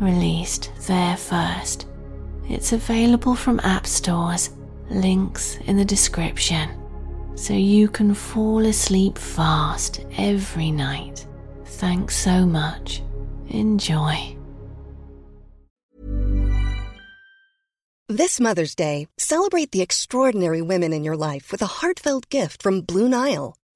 released there first. It's available from app stores, links in the description, so you can fall asleep fast every night. Thanks so much. Enjoy. This Mother's Day, celebrate the extraordinary women in your life with a heartfelt gift from Blue Nile.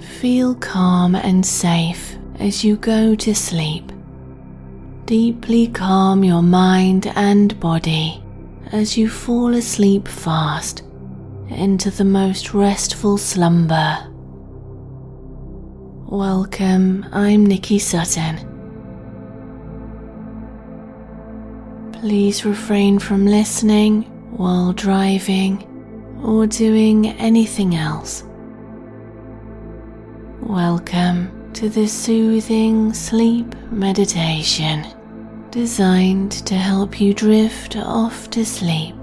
Feel calm and safe as you go to sleep. Deeply calm your mind and body as you fall asleep fast into the most restful slumber. Welcome, I'm Nicky Sutton. Please refrain from listening while driving or doing anything else. Welcome to this soothing sleep meditation designed to help you drift off to sleep,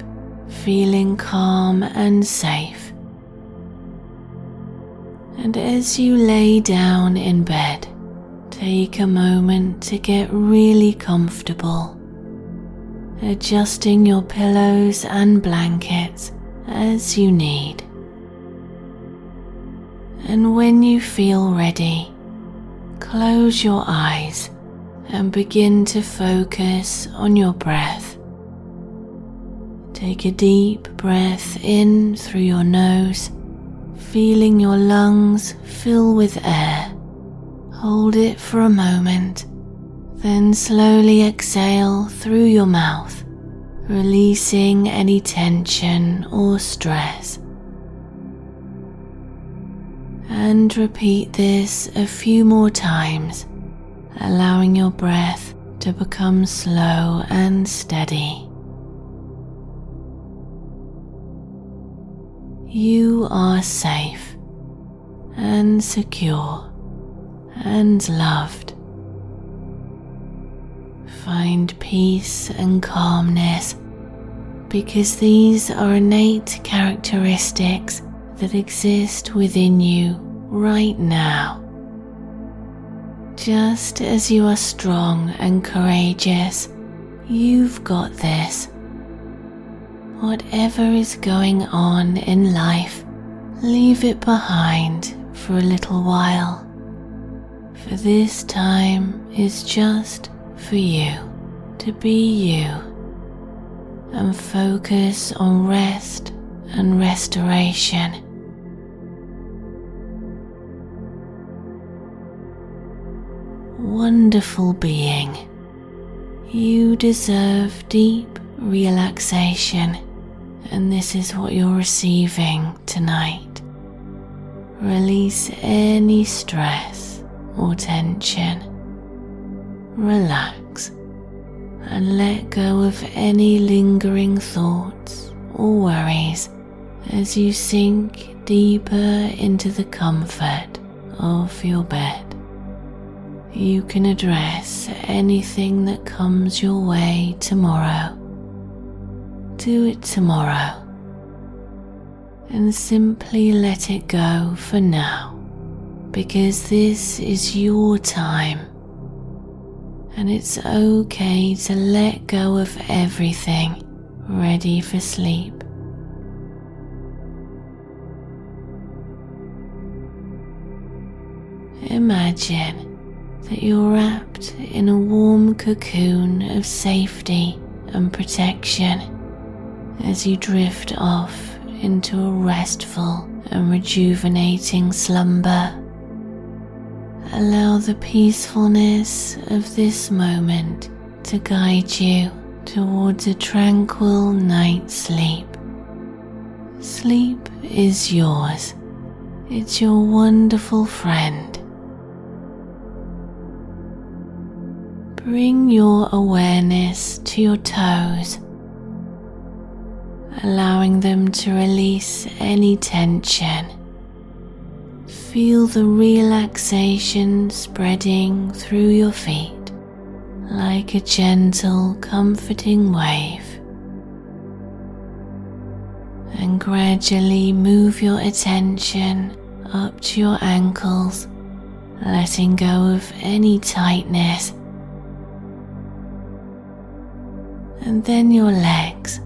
feeling calm and safe. And as you lay down in bed, take a moment to get really comfortable, adjusting your pillows and blankets as you need. And when you feel ready, close your eyes and begin to focus on your breath. Take a deep breath in through your nose, feeling your lungs fill with air. Hold it for a moment, then slowly exhale through your mouth, releasing any tension or stress. And repeat this a few more times allowing your breath to become slow and steady. You are safe and secure and loved. Find peace and calmness because these are innate characteristics that exist within you right now. Just as you are strong and courageous, you've got this. Whatever is going on in life, leave it behind for a little while. For this time is just for you to be you and focus on rest and restoration. Wonderful being. You deserve deep relaxation, and this is what you're receiving tonight. Release any stress or tension. Relax and let go of any lingering thoughts or worries as you sink deeper into the comfort of your bed. You can address anything that comes your way tomorrow. Do it tomorrow and simply let it go for now because this is your time and it's okay to let go of everything ready for sleep. Imagine that you're wrapped in a warm cocoon of safety and protection as you drift off into a restful and rejuvenating slumber. Allow the peacefulness of this moment to guide you towards a tranquil night's sleep. Sleep is yours. It's your wonderful friend. Bring your awareness to your toes, allowing them to release any tension. Feel the relaxation spreading through your feet like a gentle, comforting wave. And gradually move your attention up to your ankles, letting go of any tightness and then your legs,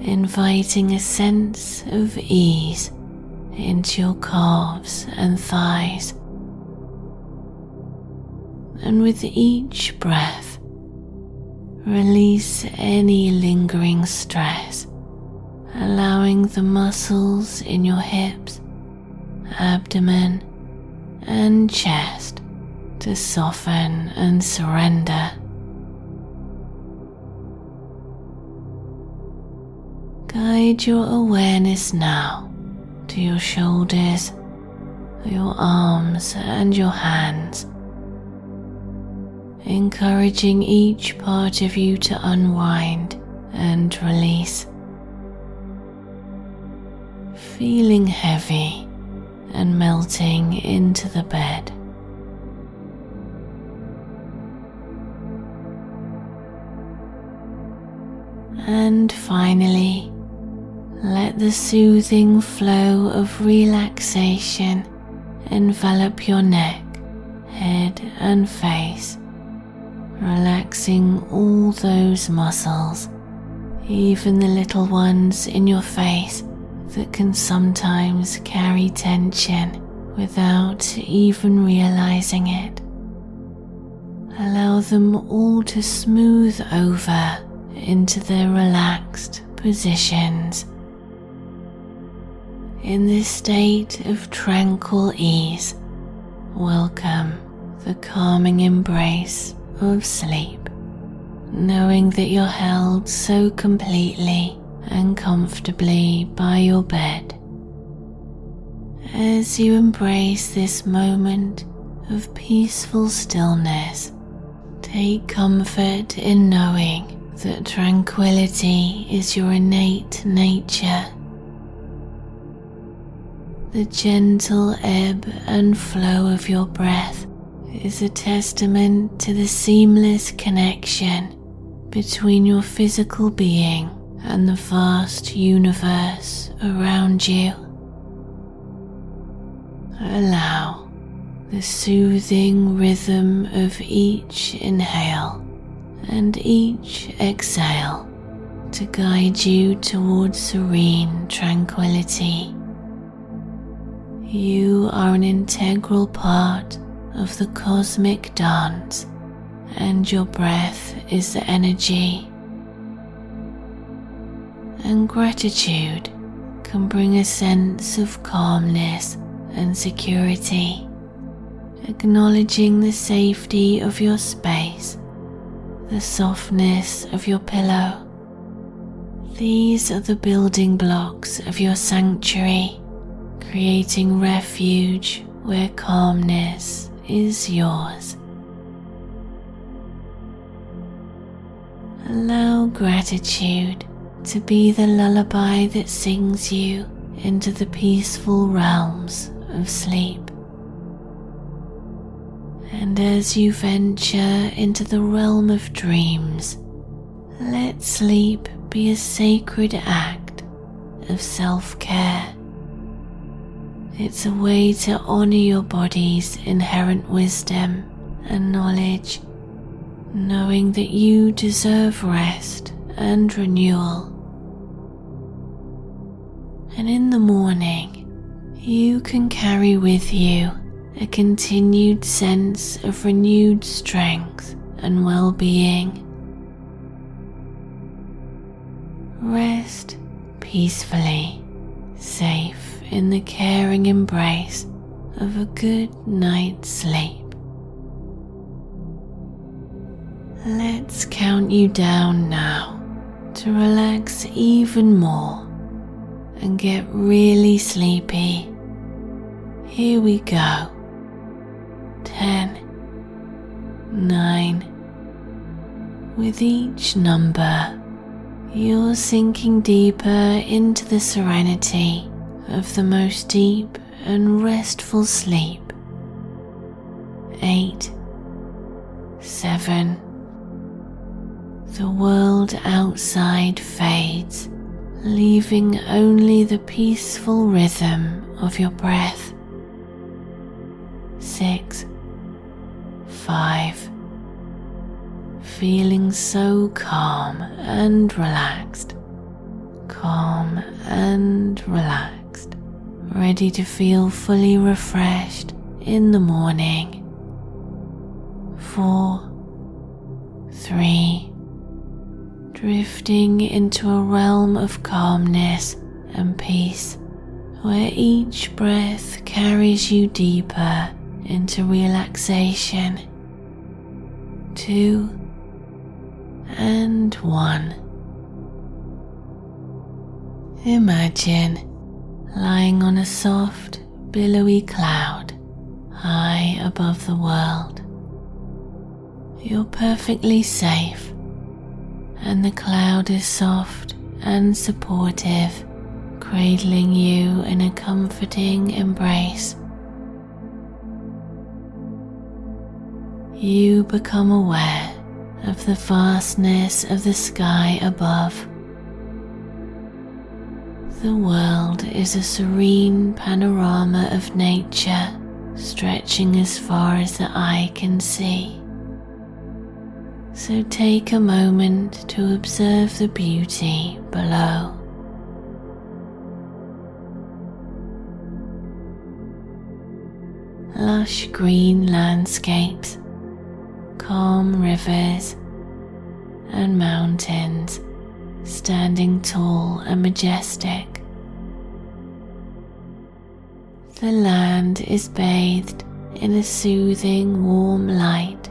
inviting a sense of ease into your calves and thighs. And with each breath, release any lingering stress, allowing the muscles in your hips, abdomen, and chest to soften and surrender. Guide your awareness now to your shoulders, your arms, and your hands, encouraging each part of you to unwind and release. Feeling heavy and melting into the bed. And finally, let the soothing flow of relaxation envelop your neck, head, and face, relaxing all those muscles, even the little ones in your face that can sometimes carry tension without even realizing it. Allow them all to smooth over into their relaxed positions in this state of tranquil ease, welcome the calming embrace of sleep, knowing that you're held so completely and comfortably by your bed. As you embrace this moment of peaceful stillness, take comfort in knowing that tranquility is your innate nature the gentle ebb and flow of your breath is a testament to the seamless connection between your physical being and the vast universe around you. Allow the soothing rhythm of each inhale and each exhale to guide you towards serene tranquility. You are an integral part of the cosmic dance, and your breath is the energy. And gratitude can bring a sense of calmness and security, acknowledging the safety of your space, the softness of your pillow. These are the building blocks of your sanctuary creating refuge where calmness is yours. Allow gratitude to be the lullaby that sings you into the peaceful realms of sleep. And as you venture into the realm of dreams, let sleep be a sacred act of self care. It's a way to honor your body's inherent wisdom and knowledge, knowing that you deserve rest and renewal. And in the morning, you can carry with you a continued sense of renewed strength and well being. Rest peacefully, safe in the caring embrace of a good night's sleep. Let's count you down now to relax even more and get really sleepy. Here we go. Ten, nine. With each number, you're sinking deeper into the serenity of the most deep and restful sleep. Eight, seven. The world outside fades, leaving only the peaceful rhythm of your breath. Six, five. Feeling so calm and relaxed, calm and relaxed, ready to feel fully refreshed in the morning. Four, three, drifting into a realm of calmness and peace where each breath carries you deeper into relaxation. Two and one. Imagine lying on a soft, billowy cloud high above the world. You're perfectly safe, and the cloud is soft and supportive, cradling you in a comforting embrace. You become aware of the vastness of the sky above. The world is a serene panorama of nature stretching as far as the eye can see. So take a moment to observe the beauty below. Lush green landscapes, calm rivers, and mountains standing tall and majestic. The land is bathed in a soothing warm light,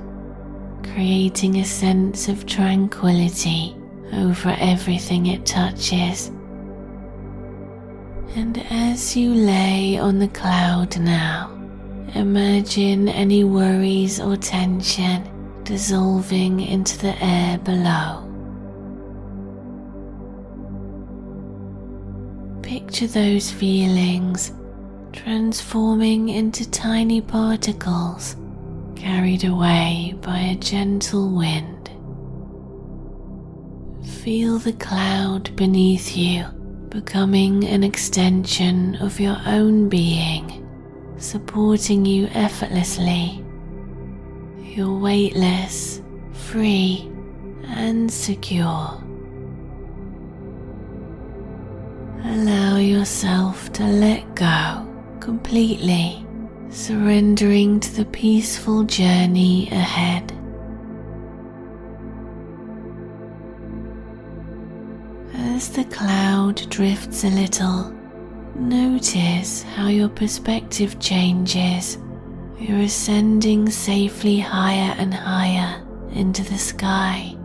creating a sense of tranquility over everything it touches. And as you lay on the cloud now, imagine any worries or tension dissolving into the air below. Picture those feelings transforming into tiny particles carried away by a gentle wind. Feel the cloud beneath you becoming an extension of your own being, supporting you effortlessly. You're weightless, free, and secure. Allow yourself to let go completely, surrendering to the peaceful journey ahead. As the cloud drifts a little, notice how your perspective changes. You're ascending safely higher and higher into the sky,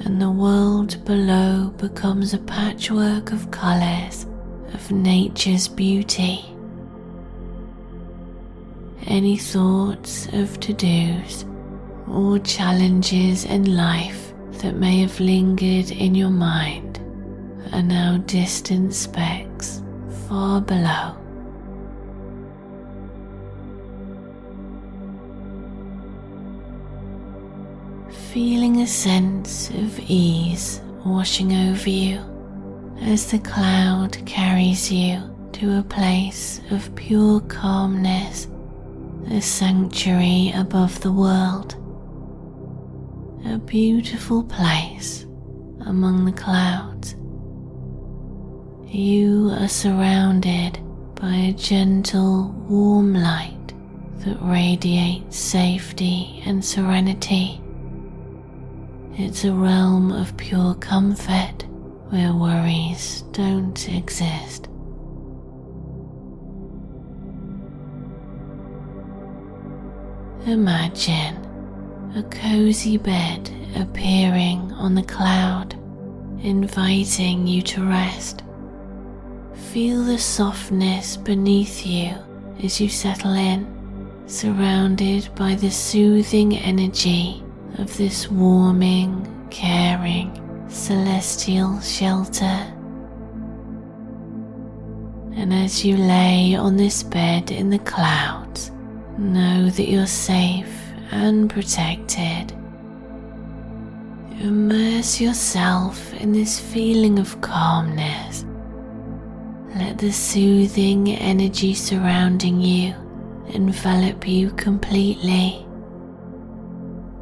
and the world below becomes a patchwork of colours of nature's beauty. Any thoughts of to dos or challenges in life that may have lingered in your mind are now distant specks far below. Feeling a sense of ease washing over you as the cloud carries you to a place of pure calmness, a sanctuary above the world, a beautiful place among the clouds. You are surrounded by a gentle, warm light that radiates safety and serenity. It's a realm of pure comfort where worries don't exist. Imagine a cozy bed appearing on the cloud, inviting you to rest. Feel the softness beneath you as you settle in, surrounded by the soothing energy of this warming, caring, celestial shelter. And as you lay on this bed in the clouds, know that you're safe and protected. Immerse yourself in this feeling of calmness. Let the soothing energy surrounding you envelop you completely.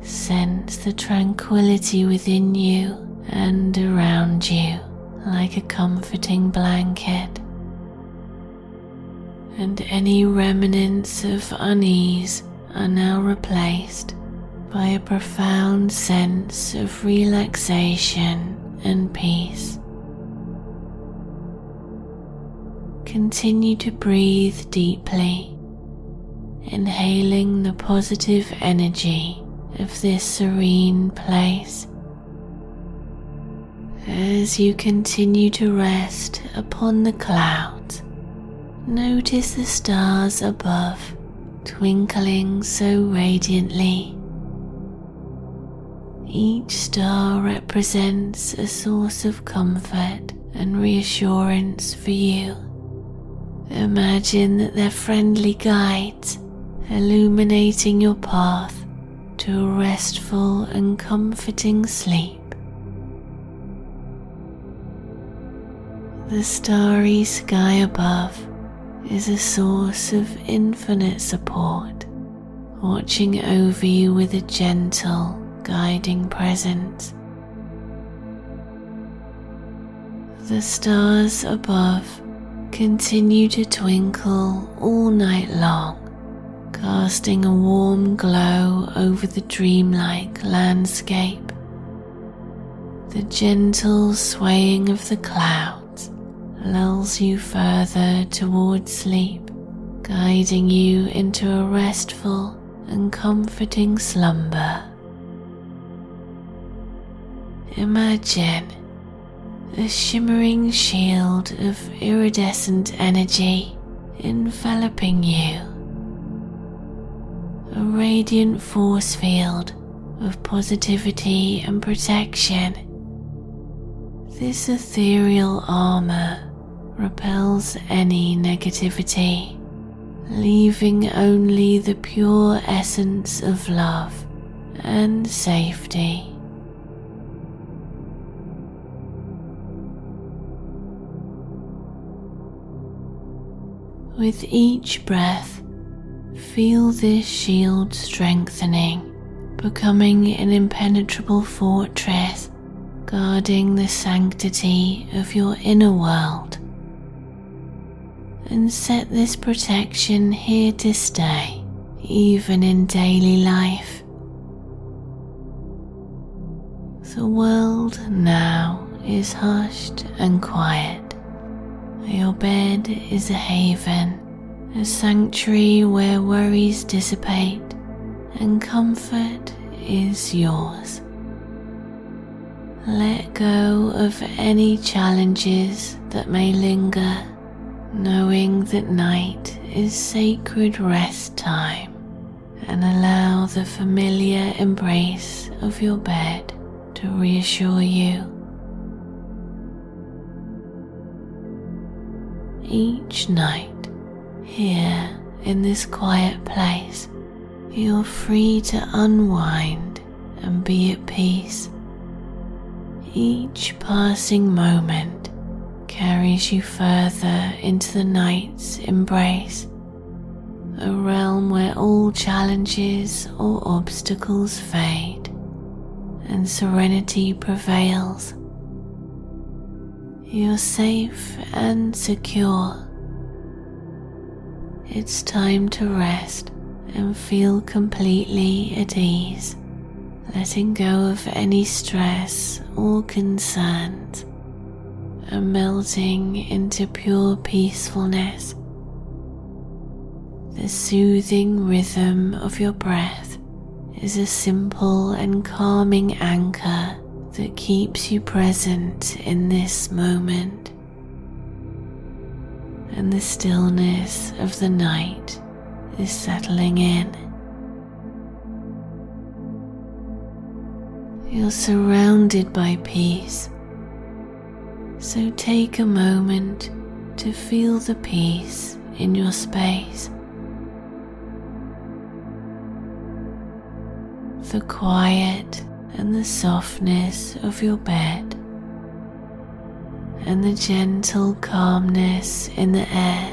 Sense the tranquility within you and around you like a comforting blanket. And any remnants of unease are now replaced by a profound sense of relaxation and peace. Continue to breathe deeply, inhaling the positive energy of this serene place. As you continue to rest upon the clouds, notice the stars above twinkling so radiantly. Each star represents a source of comfort and reassurance for you. Imagine that they're friendly guides illuminating your path to a restful and comforting sleep. The starry sky above is a source of infinite support, watching over you with a gentle, guiding presence. The stars above continue to twinkle all night long casting a warm glow over the dreamlike landscape. The gentle swaying of the clouds lulls you further towards sleep, guiding you into a restful and comforting slumber. Imagine a shimmering shield of iridescent energy enveloping you a radiant force field of positivity and protection. This ethereal armor repels any negativity, leaving only the pure essence of love and safety. With each breath, Feel this shield strengthening, becoming an impenetrable fortress, guarding the sanctity of your inner world. And set this protection here to stay, even in daily life. The world now is hushed and quiet. Your bed is a haven a sanctuary where worries dissipate and comfort is yours. Let go of any challenges that may linger, knowing that night is sacred rest time, and allow the familiar embrace of your bed to reassure you. Each night, here in this quiet place, you're free to unwind and be at peace. Each passing moment carries you further into the night's embrace, a realm where all challenges or obstacles fade and serenity prevails. You're safe and secure. It's time to rest and feel completely at ease, letting go of any stress or concerns and melting into pure peacefulness. The soothing rhythm of your breath is a simple and calming anchor that keeps you present in this moment. And the stillness of the night is settling in. You're surrounded by peace, so take a moment to feel the peace in your space. The quiet and the softness of your bed, and the gentle calmness in the air.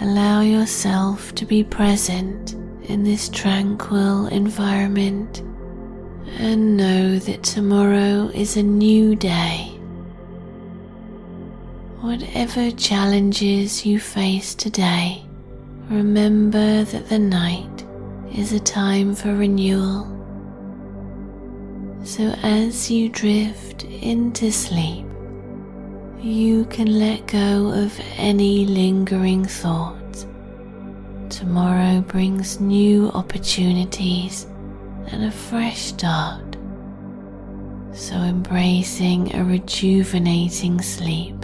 Allow yourself to be present in this tranquil environment and know that tomorrow is a new day. Whatever challenges you face today, remember that the night is a time for renewal. So as you drift into sleep, you can let go of any lingering thoughts. Tomorrow brings new opportunities and a fresh start. So embracing a rejuvenating sleep,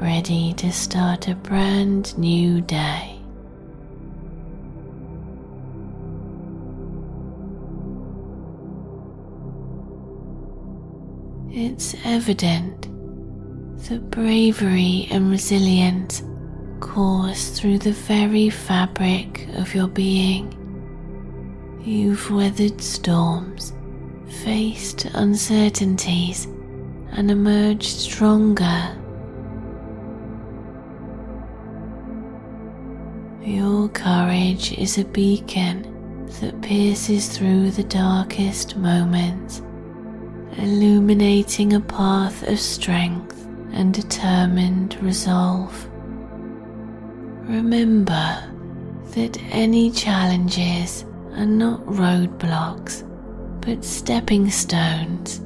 ready to start a brand new day. It's evident that bravery and resilience course through the very fabric of your being. You've weathered storms, faced uncertainties, and emerged stronger. Your courage is a beacon that pierces through the darkest moments illuminating a path of strength and determined resolve. Remember that any challenges are not roadblocks but stepping stones.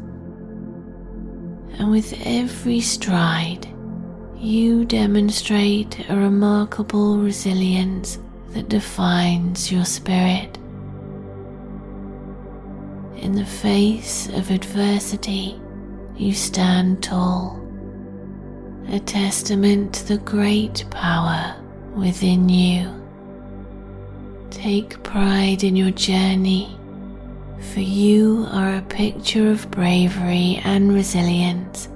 And with every stride, you demonstrate a remarkable resilience that defines your spirit. In the face of adversity, you stand tall, a testament to the great power within you. Take pride in your journey, for you are a picture of bravery and resilience,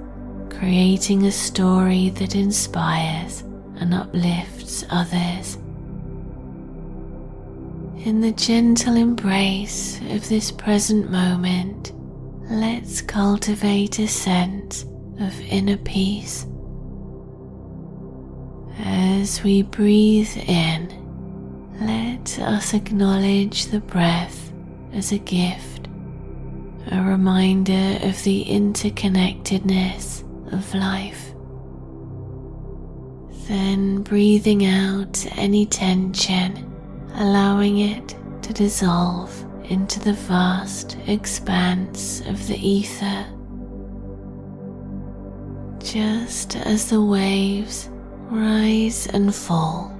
creating a story that inspires and uplifts others in the gentle embrace of this present moment, let's cultivate a sense of inner peace. As we breathe in, let us acknowledge the breath as a gift, a reminder of the interconnectedness of life. Then breathing out any tension allowing it to dissolve into the vast expanse of the ether. Just as the waves rise and fall,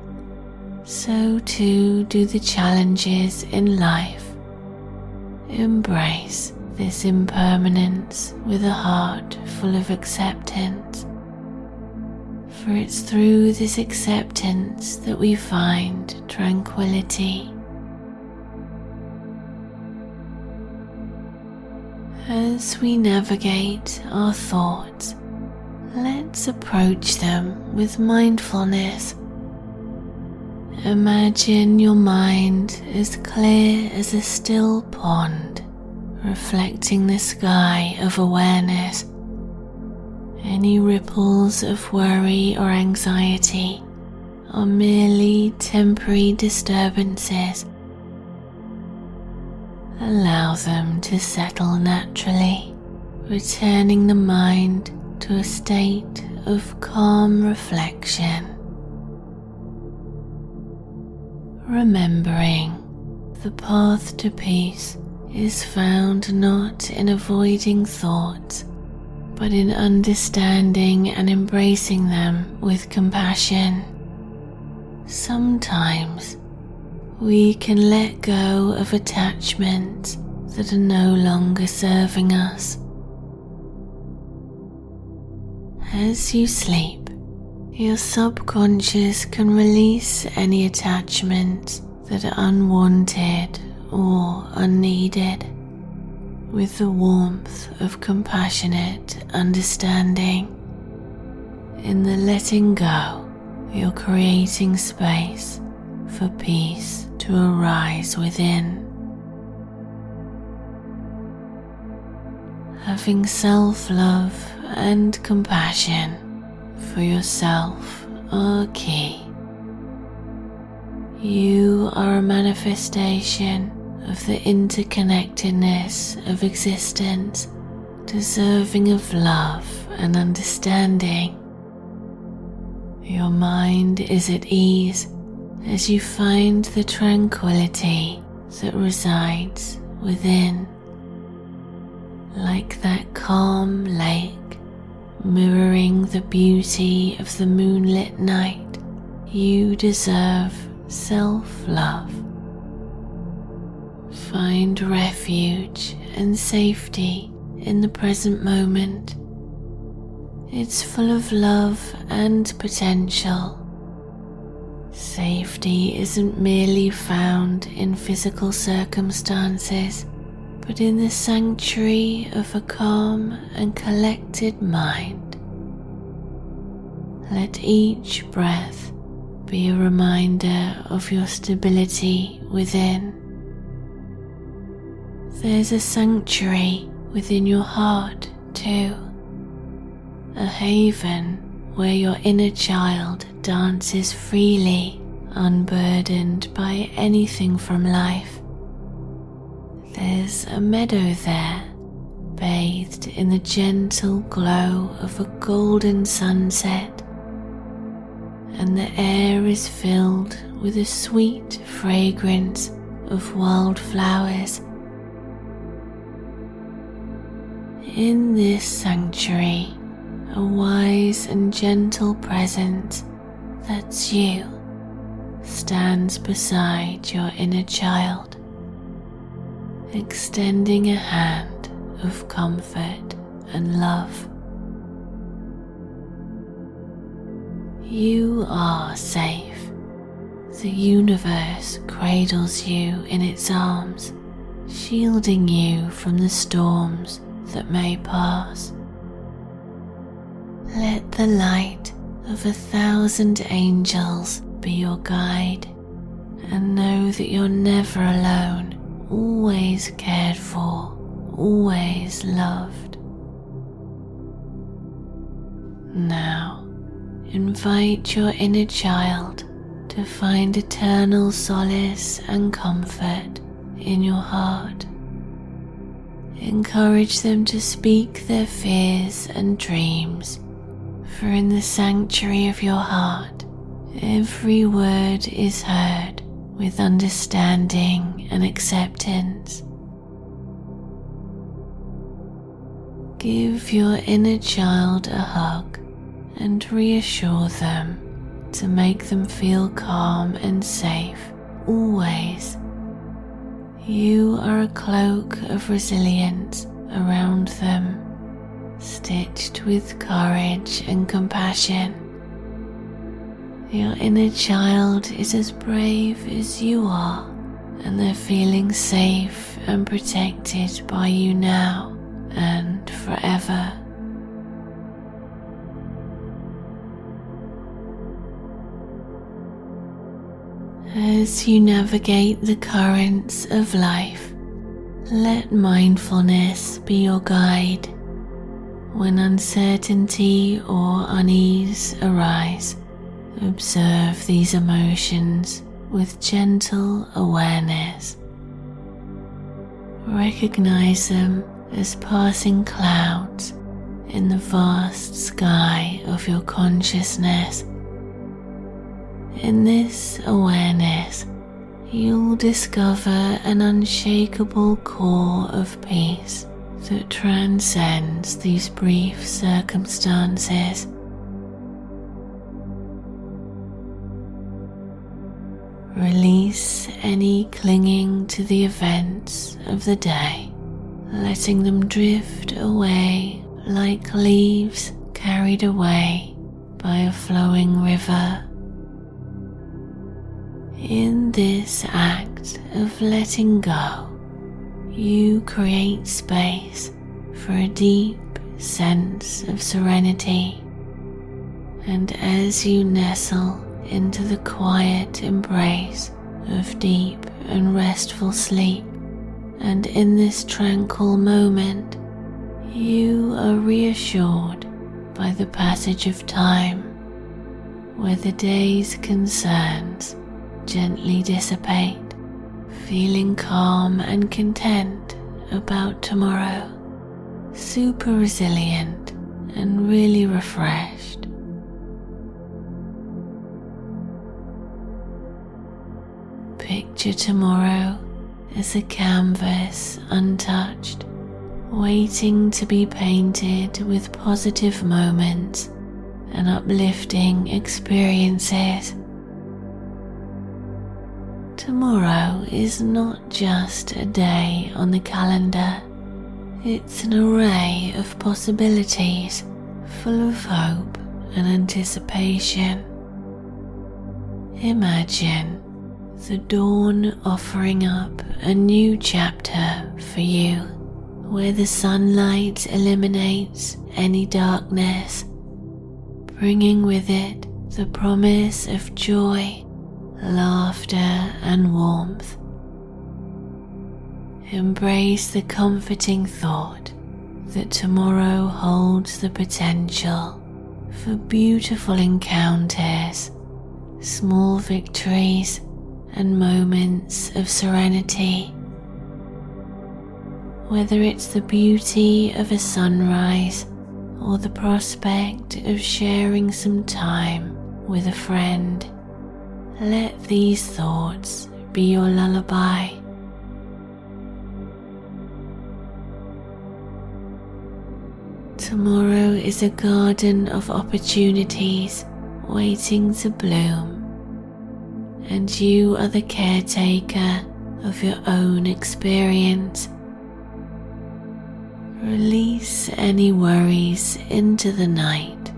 so too do the challenges in life. Embrace this impermanence with a heart full of acceptance for it's through this acceptance that we find tranquility. As we navigate our thoughts, let's approach them with mindfulness Imagine your mind as clear as a still pond, reflecting the sky of awareness. Any ripples of worry or anxiety are merely temporary disturbances. Allow them to settle naturally, returning the mind to a state of calm reflection. Remembering the path to peace is found not in avoiding thoughts, but in understanding and embracing them with compassion. Sometimes we can let go of attachments that are no longer serving us. As you sleep, your subconscious can release any attachments that are unwanted or unneeded with the warmth of compassionate understanding. In the letting go, you're creating space for peace to arise within. Having self love and compassion for yourself are key. You are a manifestation of the interconnectedness of existence, deserving of love and understanding. Your mind is at ease as you find the tranquility that resides within, like that calm lake mirroring the beauty of the moonlit night, you deserve self love. Find refuge and safety in the present moment. It's full of love and potential. Safety isn't merely found in physical circumstances but in the sanctuary of a calm and collected mind. Let each breath be a reminder of your stability within. There's a sanctuary within your heart, too, a haven where your inner child dances freely, unburdened by anything from life. There's a meadow there, bathed in the gentle glow of a golden sunset, and the air is filled with a sweet fragrance of wildflowers. In this sanctuary, a wise and gentle presence that's you stands beside your inner child extending a hand of comfort and love. You are safe. The universe cradles you in its arms, shielding you from the storms that may pass. Let the light of a thousand angels be your guide, and know that you're never alone always cared for, always loved. Now, invite your inner child to find eternal solace and comfort in your heart. Encourage them to speak their fears and dreams, for in the sanctuary of your heart, every word is heard with understanding and acceptance. Give your inner child a hug and reassure them to make them feel calm and safe always. You are a cloak of resilience around them, stitched with courage and compassion. Your inner child is as brave as you are, and they're feeling safe and protected by you now and forever. As you navigate the currents of life, let mindfulness be your guide. When uncertainty or unease arise, observe these emotions with gentle awareness. Recognize them as passing clouds in the vast sky of your consciousness. In this awareness, you'll discover an unshakable core of peace that transcends these brief circumstances. Release any clinging to the events of the day, letting them drift away like leaves carried away by a flowing river. In this act of letting go, you create space for a deep sense of serenity. And as you nestle into the quiet embrace of deep and restful sleep, and in this tranquil moment, you are reassured by the passage of time, where the day's concerns gently dissipate, feeling calm and content about tomorrow, super resilient and really refreshed. Picture tomorrow as a canvas untouched, waiting to be painted with positive moments and uplifting experiences. Tomorrow is not just a day on the calendar, it's an array of possibilities full of hope and anticipation. Imagine the dawn offering up a new chapter for you where the sunlight eliminates any darkness, bringing with it the promise of joy, laughter, and warmth. Embrace the comforting thought that tomorrow holds the potential for beautiful encounters, small victories, and moments of serenity. Whether it's the beauty of a sunrise or the prospect of sharing some time with a friend, let these thoughts be your lullaby. Tomorrow is a garden of opportunities waiting to bloom and you are the caretaker of your own experience. Release any worries into the night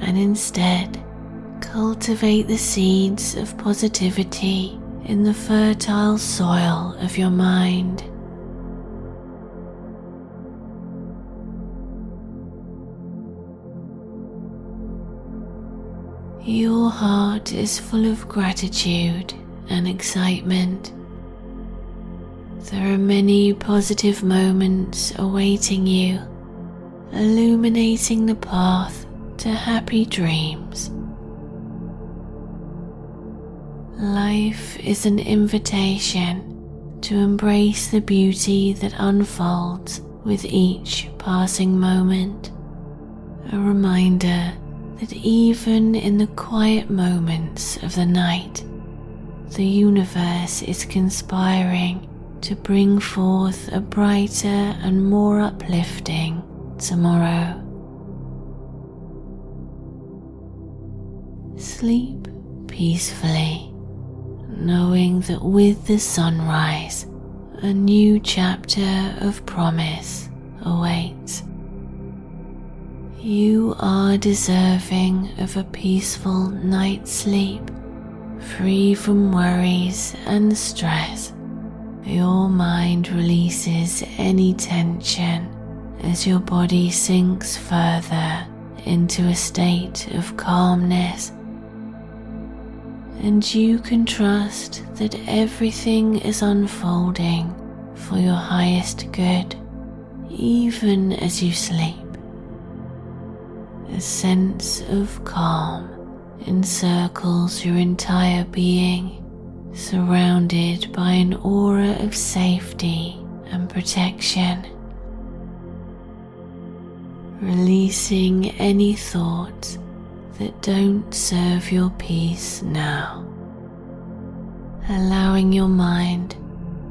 and instead cultivate the seeds of positivity in the fertile soil of your mind. Your heart is full of gratitude and excitement. There are many positive moments awaiting you, illuminating the path to happy dreams. Life is an invitation to embrace the beauty that unfolds with each passing moment, a reminder that even in the quiet moments of the night, the universe is conspiring to bring forth a brighter and more uplifting tomorrow. Sleep peacefully, knowing that with the sunrise, a new chapter of promise awaits. You are deserving of a peaceful night's sleep, free from worries and stress. Your mind releases any tension as your body sinks further into a state of calmness. And you can trust that everything is unfolding for your highest good, even as you sleep. A sense of calm encircles your entire being, surrounded by an aura of safety and protection. Releasing any thoughts that don't serve your peace now. Allowing your mind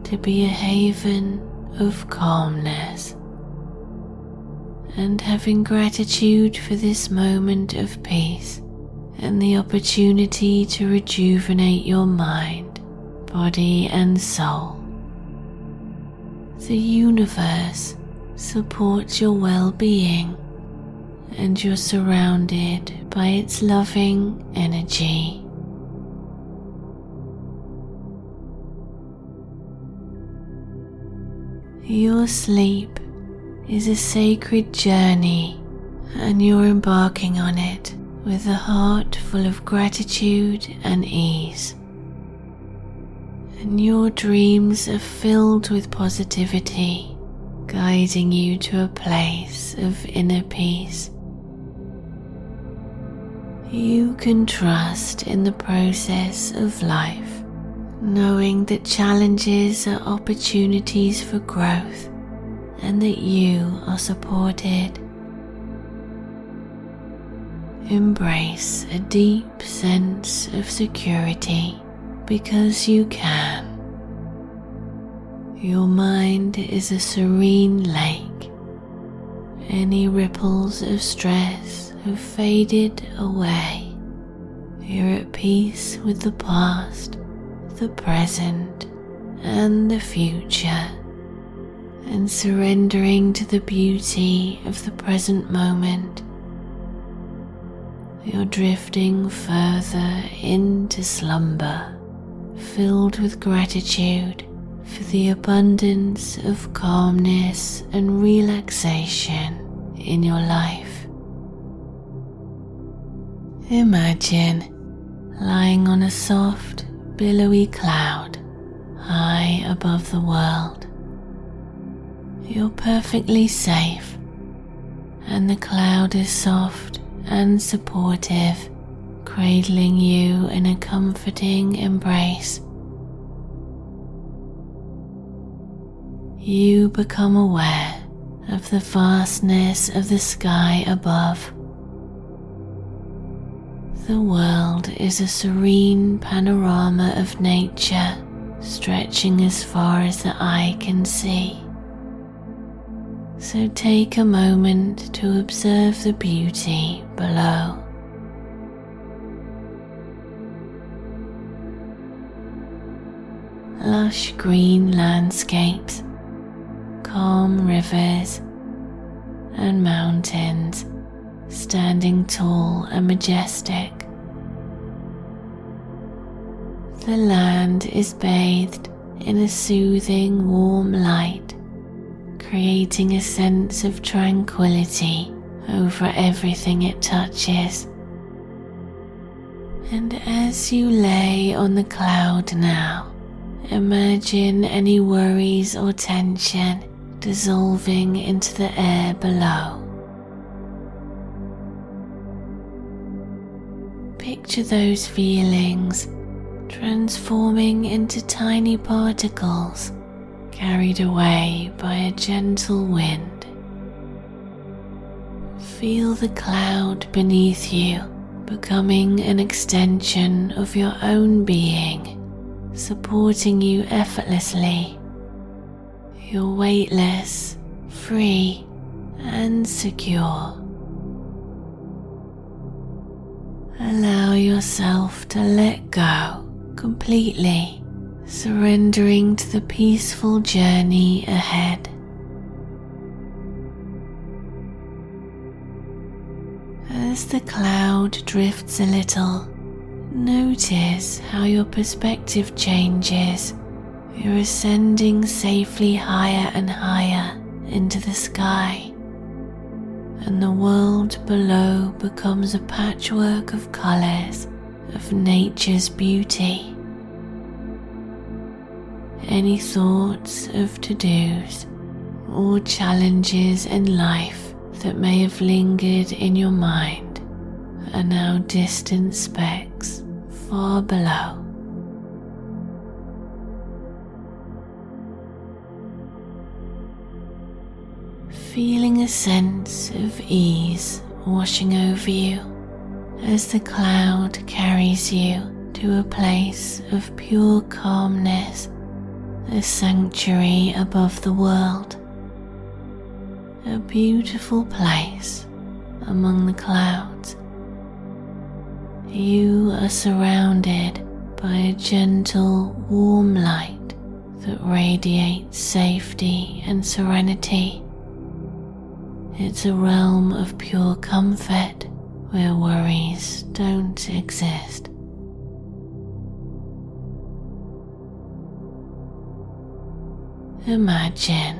to be a haven of calmness. And having gratitude for this moment of peace and the opportunity to rejuvenate your mind, body, and soul. The universe supports your well being and you're surrounded by its loving energy. Your sleep is a sacred journey, and you're embarking on it with a heart full of gratitude and ease. And your dreams are filled with positivity, guiding you to a place of inner peace. You can trust in the process of life, knowing that challenges are opportunities for growth and that you are supported Embrace a deep sense of security because you can. Your mind is a serene lake. Any ripples of stress have faded away. You're at peace with the past, the present, and the future, and surrendering to the beauty of the present moment you're drifting further into slumber, filled with gratitude for the abundance of calmness and relaxation in your life. Imagine lying on a soft, billowy cloud high above the world. You're perfectly safe, and the cloud is soft and supportive, cradling you in a comforting embrace. You become aware of the vastness of the sky above. The world is a serene panorama of nature stretching as far as the eye can see. So take a moment to observe the beauty below. Lush green landscapes, calm rivers, and mountains standing tall and majestic. The land is bathed in a soothing warm light creating a sense of tranquility over everything it touches. And as you lay on the cloud now, imagine any worries or tension dissolving into the air below. Picture those feelings transforming into tiny particles carried away by a gentle wind. Feel the cloud beneath you becoming an extension of your own being, supporting you effortlessly. You're weightless, free, and secure. Allow yourself to let go completely surrendering to the peaceful journey ahead. As the cloud drifts a little, notice how your perspective changes. You're ascending safely higher and higher into the sky, and the world below becomes a patchwork of colors of nature's beauty. Any thoughts of to dos or challenges in life that may have lingered in your mind are now distant specks far below. Feeling a sense of ease washing over you as the cloud carries you to a place of pure calmness, a sanctuary above the world, a beautiful place among the clouds. You are surrounded by a gentle, warm light that radiates safety and serenity. It's a realm of pure comfort where worries don't exist. Imagine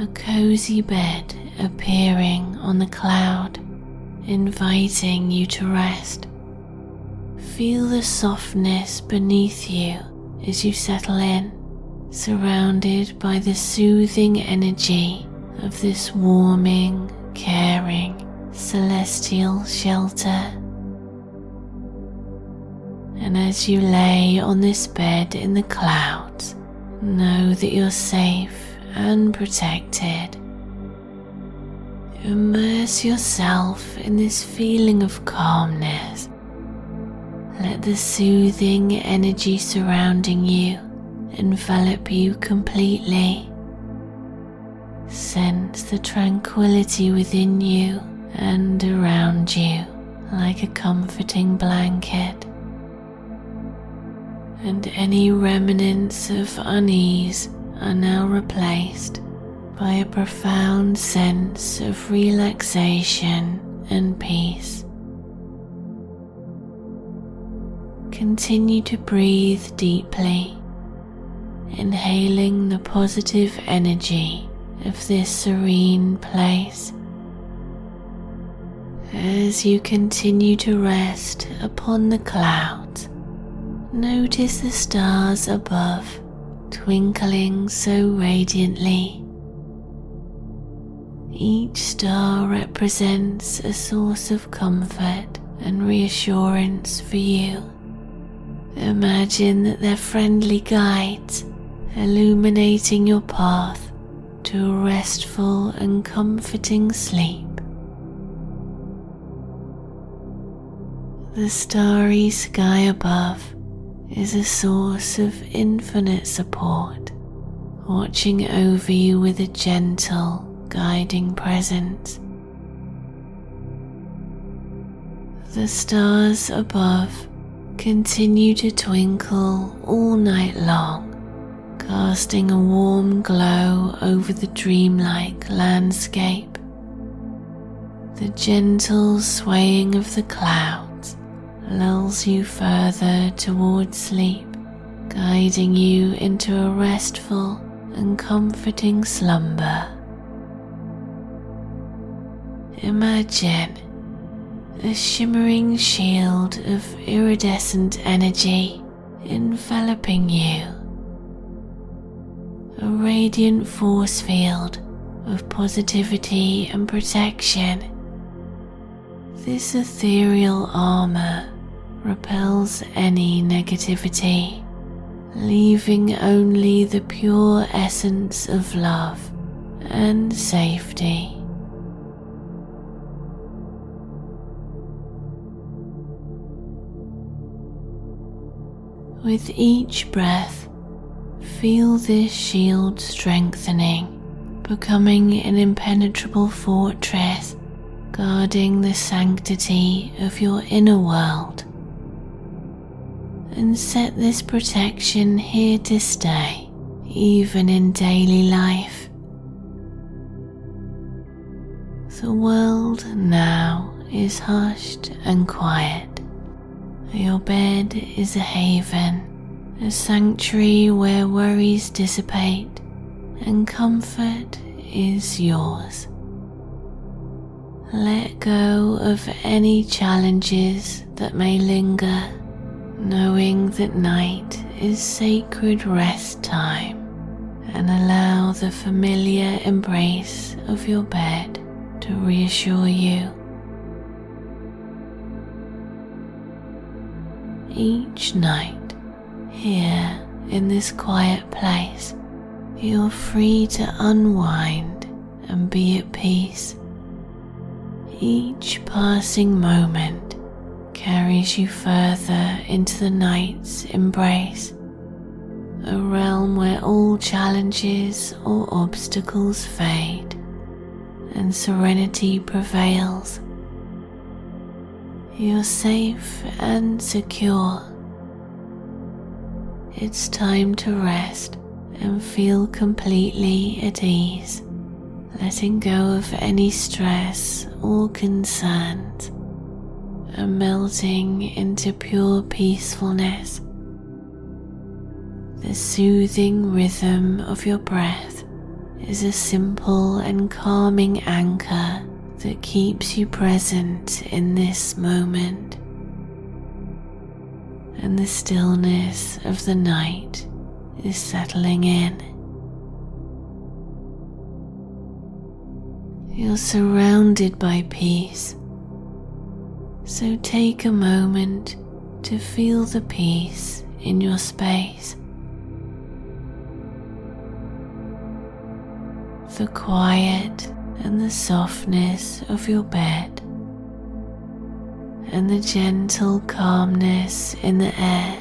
a cozy bed appearing on the cloud, inviting you to rest. Feel the softness beneath you as you settle in, surrounded by the soothing energy of this warming, caring, celestial shelter. And as you lay on this bed in the clouds, know that you're safe and protected. Immerse yourself in this feeling of calmness. Let the soothing energy surrounding you envelop you completely. Sense the tranquility within you and around you like a comforting blanket. And any remnants of unease are now replaced by a profound sense of relaxation and peace. Continue to breathe deeply, inhaling the positive energy of this serene place. As you continue to rest upon the clouds, notice the stars above twinkling so radiantly. Each star represents a source of comfort and reassurance for you. Imagine that they're friendly guides illuminating your path to a restful and comforting sleep. The starry sky above is a source of infinite support, watching over you with a gentle, guiding presence. The stars above continue to twinkle all night long casting a warm glow over the dreamlike landscape. The gentle swaying of the clouds lulls you further towards sleep, guiding you into a restful and comforting slumber. Imagine a shimmering shield of iridescent energy enveloping you a radiant force field of positivity and protection. This ethereal armor repels any negativity, leaving only the pure essence of love and safety. With each breath, Feel this shield strengthening, becoming an impenetrable fortress, guarding the sanctity of your inner world. And set this protection here to stay, even in daily life. The world now is hushed and quiet. Your bed is a haven a sanctuary where worries dissipate and comfort is yours. Let go of any challenges that may linger knowing that night is sacred rest time and allow the familiar embrace of your bed to reassure you. Each night, here in this quiet place, you're free to unwind and be at peace. Each passing moment carries you further into the night's embrace, a realm where all challenges or obstacles fade and serenity prevails. You're safe and secure. It's time to rest and feel completely at ease, letting go of any stress or concerns and melting into pure peacefulness. The soothing rhythm of your breath is a simple and calming anchor that keeps you present in this moment. And the stillness of the night is settling in. You're surrounded by peace so take a moment to feel the peace in your space. The quiet and the softness of your bed, and the gentle calmness in the air.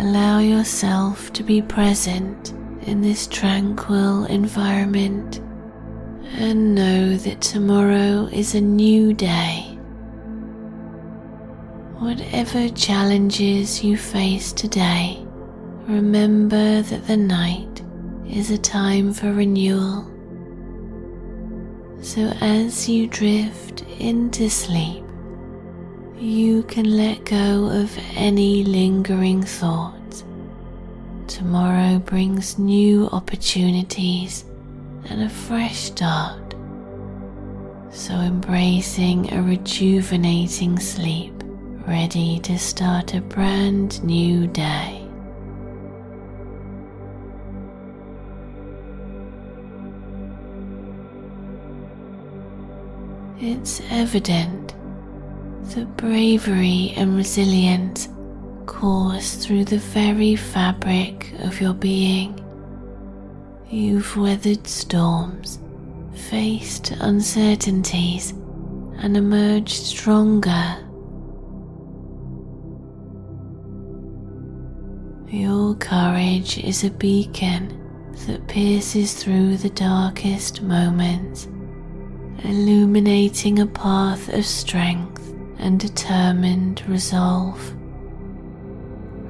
Allow yourself to be present in this tranquil environment and know that tomorrow is a new day. Whatever challenges you face today, remember that the night is a time for renewal. So as you drift into sleep, you can let go of any lingering thoughts. Tomorrow brings new opportunities and a fresh start. So, embracing a rejuvenating sleep, ready to start a brand new day. It's evident that bravery and resilience course through the very fabric of your being. You've weathered storms, faced uncertainties, and emerged stronger. Your courage is a beacon that pierces through the darkest moments, illuminating a path of strength and determined resolve.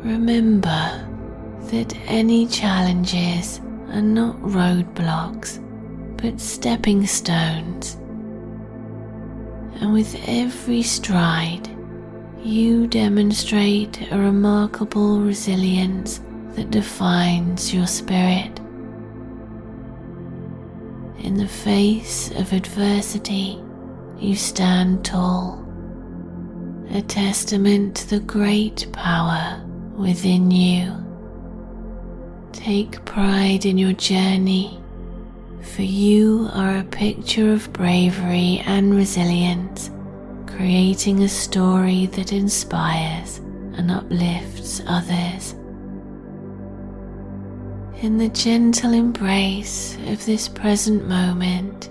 Remember that any challenges are not roadblocks, but stepping stones. And with every stride, you demonstrate a remarkable resilience that defines your spirit. In the face of adversity, you stand tall, a testament to the great power within you. Take pride in your journey, for you are a picture of bravery and resilience, creating a story that inspires and uplifts others. In the gentle embrace of this present moment,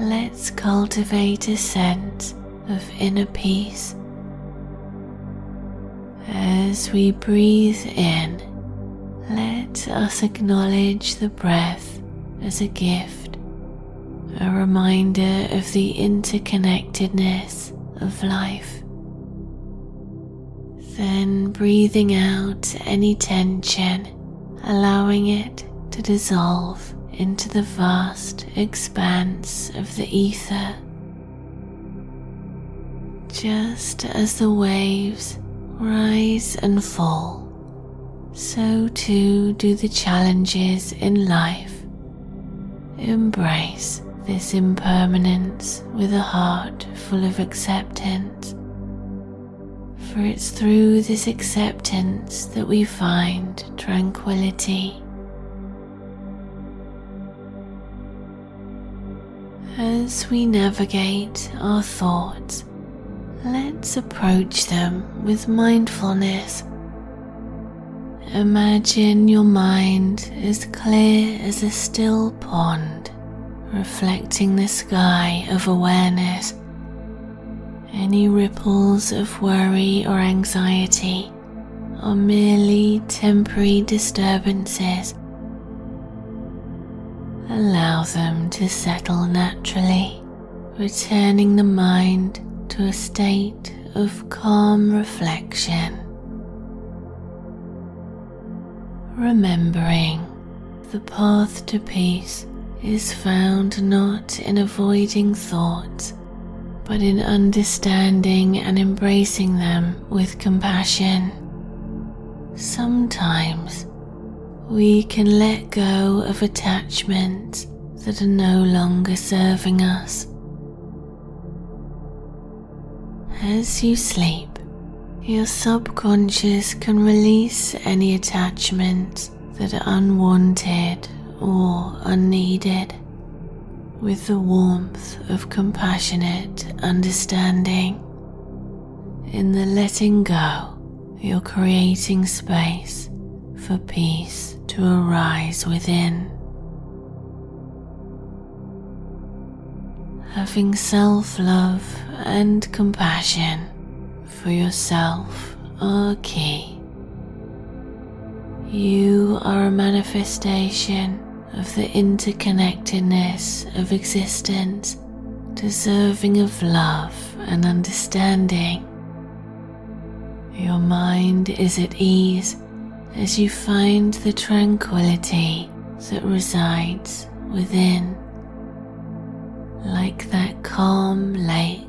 let's cultivate a sense of inner peace. As we breathe in, let us acknowledge the breath as a gift, a reminder of the interconnectedness of life. Then breathing out any tension, allowing it to dissolve into the vast expanse of the ether. Just as the waves rise and fall so too do the challenges in life. Embrace this impermanence with a heart full of acceptance for it's through this acceptance that we find tranquility. As we navigate our thoughts, let's approach them with mindfulness. Imagine your mind as clear as a still pond, reflecting the sky of awareness. Any ripples of worry or anxiety are merely temporary disturbances Allow them to settle naturally, returning the mind to a state of calm reflection. Remembering the path to peace is found not in avoiding thoughts, but in understanding and embracing them with compassion. Sometimes we can let go of attachments that are no longer serving us. As you sleep, your subconscious can release any attachments that are unwanted or unneeded with the warmth of compassionate understanding. In the letting go, you're creating space for peace to arise within. Having self love and compassion for yourself are key. You are a manifestation of the interconnectedness of existence, deserving of love and understanding. Your mind is at ease as you find the tranquility that resides within, like that calm lake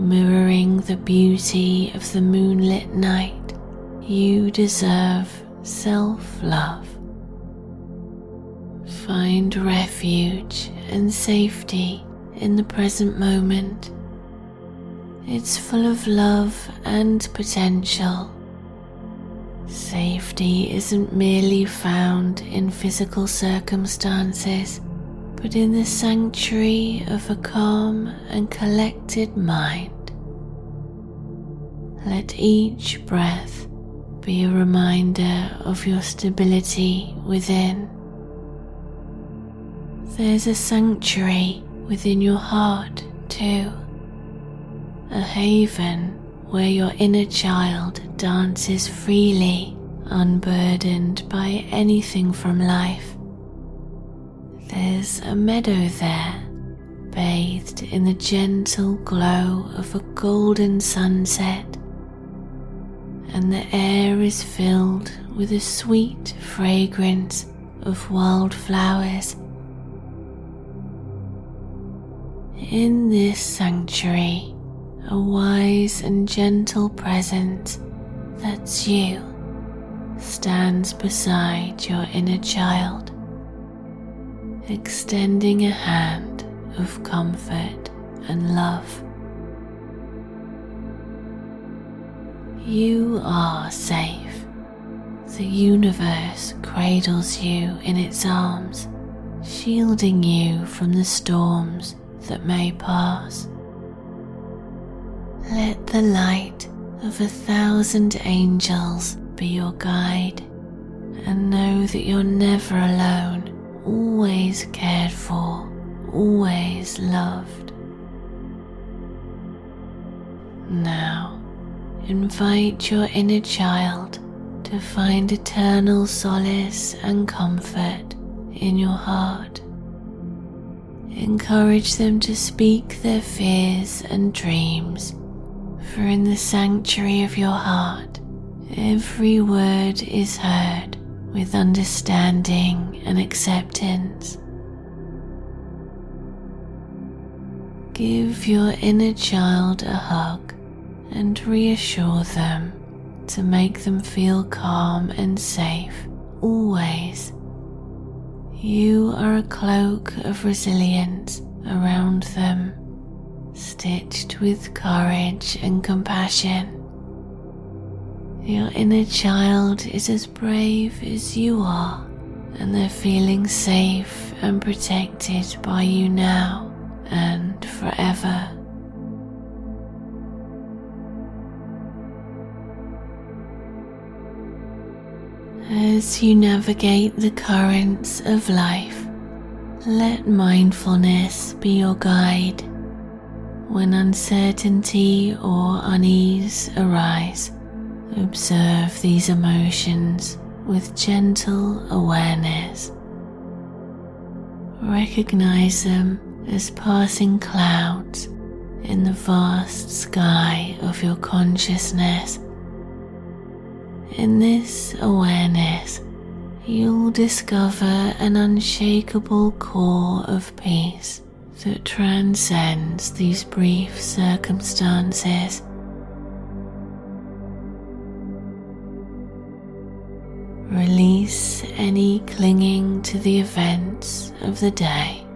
mirroring the beauty of the moonlit night, you deserve self love. Find refuge and safety in the present moment. It's full of love and potential Safety isn't merely found in physical circumstances, but in the sanctuary of a calm and collected mind. Let each breath be a reminder of your stability within. There's a sanctuary within your heart, too, a haven where your inner child dances freely, unburdened by anything from life. There's a meadow there, bathed in the gentle glow of a golden sunset, and the air is filled with a sweet fragrance of wildflowers. In this sanctuary, a wise and gentle presence that's you stands beside your inner child, extending a hand of comfort and love. You are safe. The universe cradles you in its arms, shielding you from the storms that may pass. Let the light of a thousand angels be your guide, and know that you're never alone, always cared for, always loved. Now, invite your inner child to find eternal solace and comfort in your heart. Encourage them to speak their fears and dreams for in the sanctuary of your heart, every word is heard with understanding and acceptance. Give your inner child a hug and reassure them to make them feel calm and safe always. You are a cloak of resilience around them stitched with courage and compassion. Your inner child is as brave as you are, and they're feeling safe and protected by you now and forever. As you navigate the currents of life, let mindfulness be your guide. When uncertainty or unease arise, observe these emotions with gentle awareness. Recognize them as passing clouds in the vast sky of your consciousness in this awareness, you'll discover an unshakable core of peace that transcends these brief circumstances. Release any clinging to the events of the day,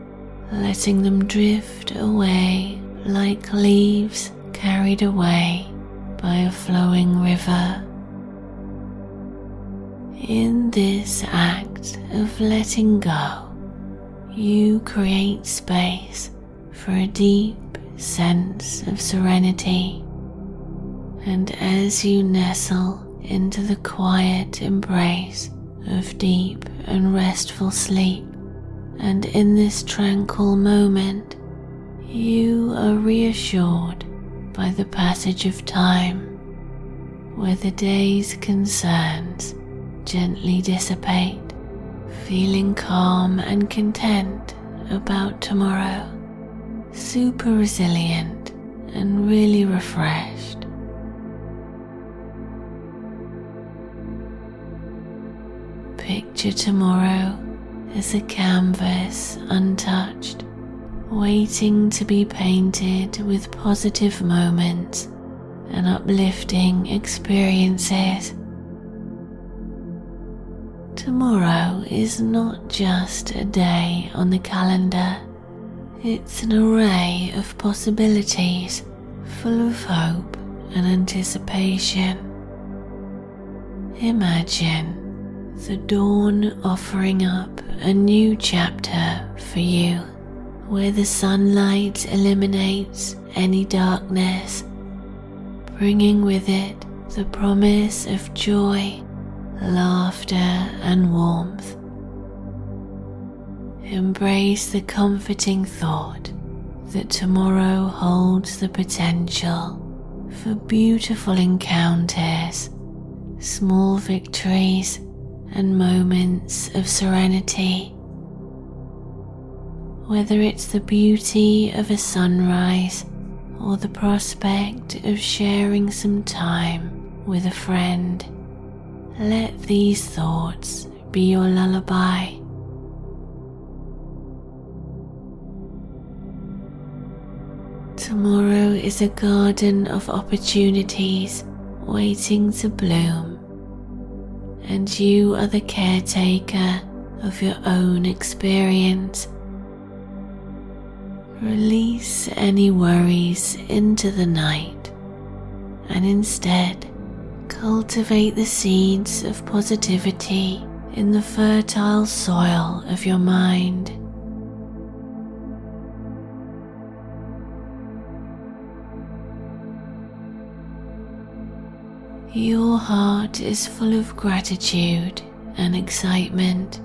letting them drift away like leaves carried away by a flowing river in this act of letting go, you create space for a deep sense of serenity. And as you nestle into the quiet embrace of deep and restful sleep, and in this tranquil moment, you are reassured by the passage of time, where the day's concerns gently dissipate, feeling calm and content about tomorrow, super resilient and really refreshed. Picture tomorrow as a canvas untouched, waiting to be painted with positive moments and uplifting experiences Tomorrow is not just a day on the calendar, it's an array of possibilities full of hope and anticipation. Imagine the dawn offering up a new chapter for you where the sunlight eliminates any darkness, bringing with it the promise of joy laughter, and warmth. Embrace the comforting thought that tomorrow holds the potential for beautiful encounters, small victories, and moments of serenity. Whether it's the beauty of a sunrise or the prospect of sharing some time with a friend let these thoughts be your lullaby. Tomorrow is a garden of opportunities waiting to bloom, and you are the caretaker of your own experience. Release any worries into the night and instead Cultivate the seeds of positivity in the fertile soil of your mind. Your heart is full of gratitude and excitement.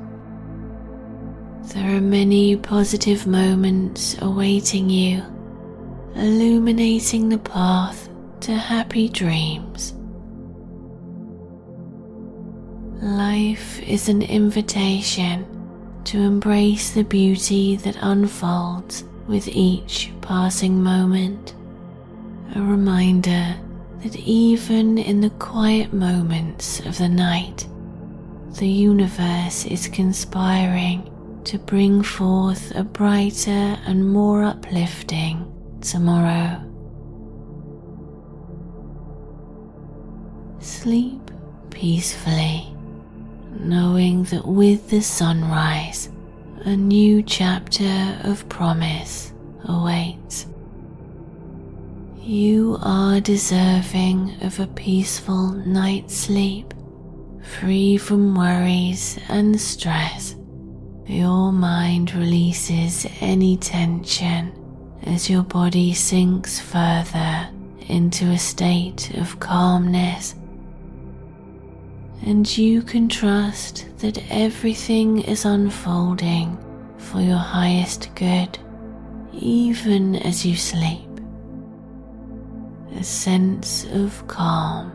There are many positive moments awaiting you, illuminating the path to happy dreams. Life is an invitation to embrace the beauty that unfolds with each passing moment. A reminder that even in the quiet moments of the night, the universe is conspiring to bring forth a brighter and more uplifting tomorrow. Sleep peacefully knowing that with the sunrise, a new chapter of promise awaits. You are deserving of a peaceful night's sleep, free from worries and stress. Your mind releases any tension as your body sinks further into a state of calmness. And you can trust that everything is unfolding for your highest good, even as you sleep. A sense of calm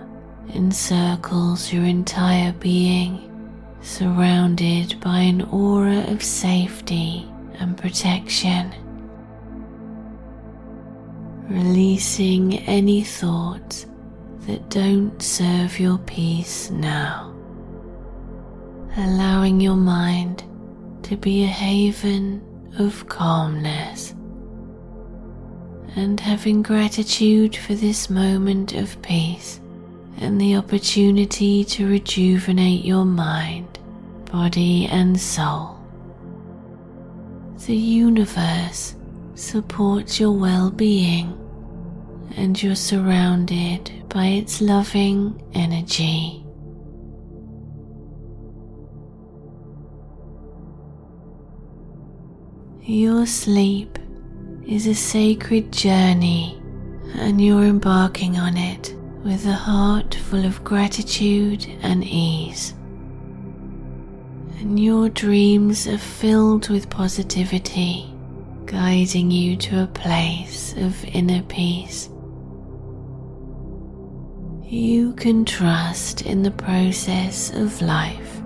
encircles your entire being, surrounded by an aura of safety and protection. Releasing any thoughts that don't serve your peace now. Allowing your mind to be a haven of calmness and having gratitude for this moment of peace and the opportunity to rejuvenate your mind, body, and soul. The universe supports your well being and you're surrounded by its loving energy. Your sleep is a sacred journey, and you're embarking on it with a heart full of gratitude and ease. And your dreams are filled with positivity, guiding you to a place of inner peace. You can trust in the process of life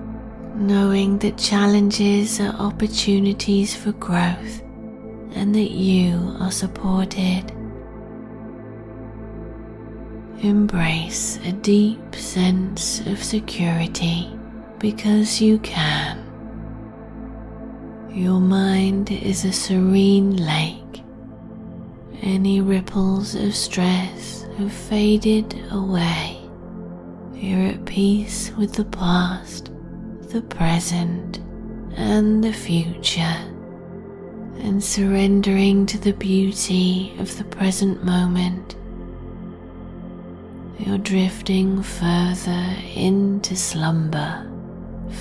knowing that challenges are opportunities for growth and that you are supported. Embrace a deep sense of security because you can. Your mind is a serene lake. Any ripples of stress have faded away. You're at peace with the past the present and the future, and surrendering to the beauty of the present moment. You're drifting further into slumber,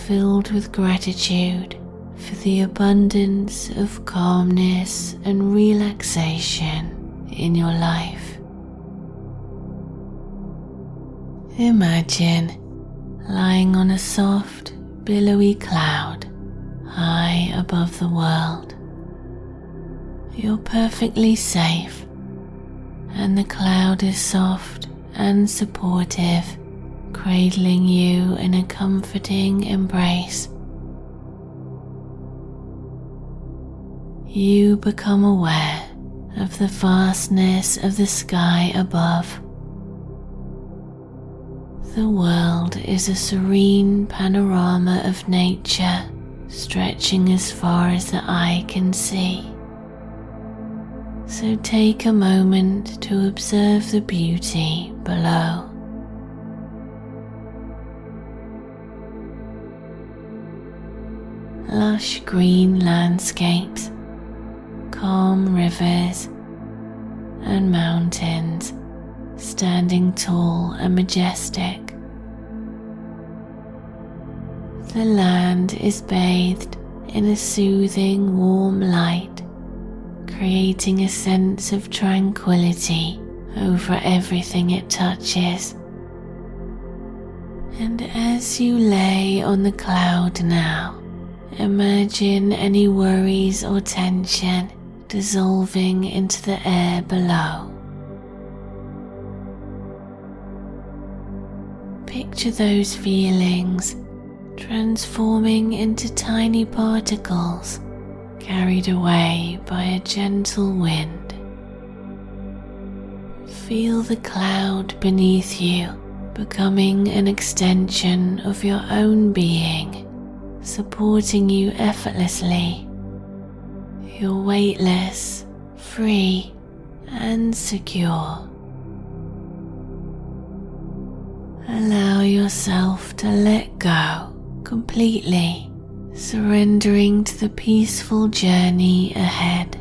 filled with gratitude for the abundance of calmness and relaxation in your life. Imagine lying on a soft, billowy cloud high above the world. You're perfectly safe, and the cloud is soft and supportive, cradling you in a comforting embrace. You become aware of the vastness of the sky above the world is a serene panorama of nature stretching as far as the eye can see. So take a moment to observe the beauty below. Lush green landscapes, calm rivers, and mountains standing tall and majestic. The land is bathed in a soothing warm light, creating a sense of tranquility over everything it touches. And as you lay on the cloud now, imagine any worries or tension dissolving into the air below. Picture those feelings transforming into tiny particles carried away by a gentle wind. Feel the cloud beneath you becoming an extension of your own being, supporting you effortlessly. You're weightless, free, and secure. Allow yourself to let go completely, surrendering to the peaceful journey ahead.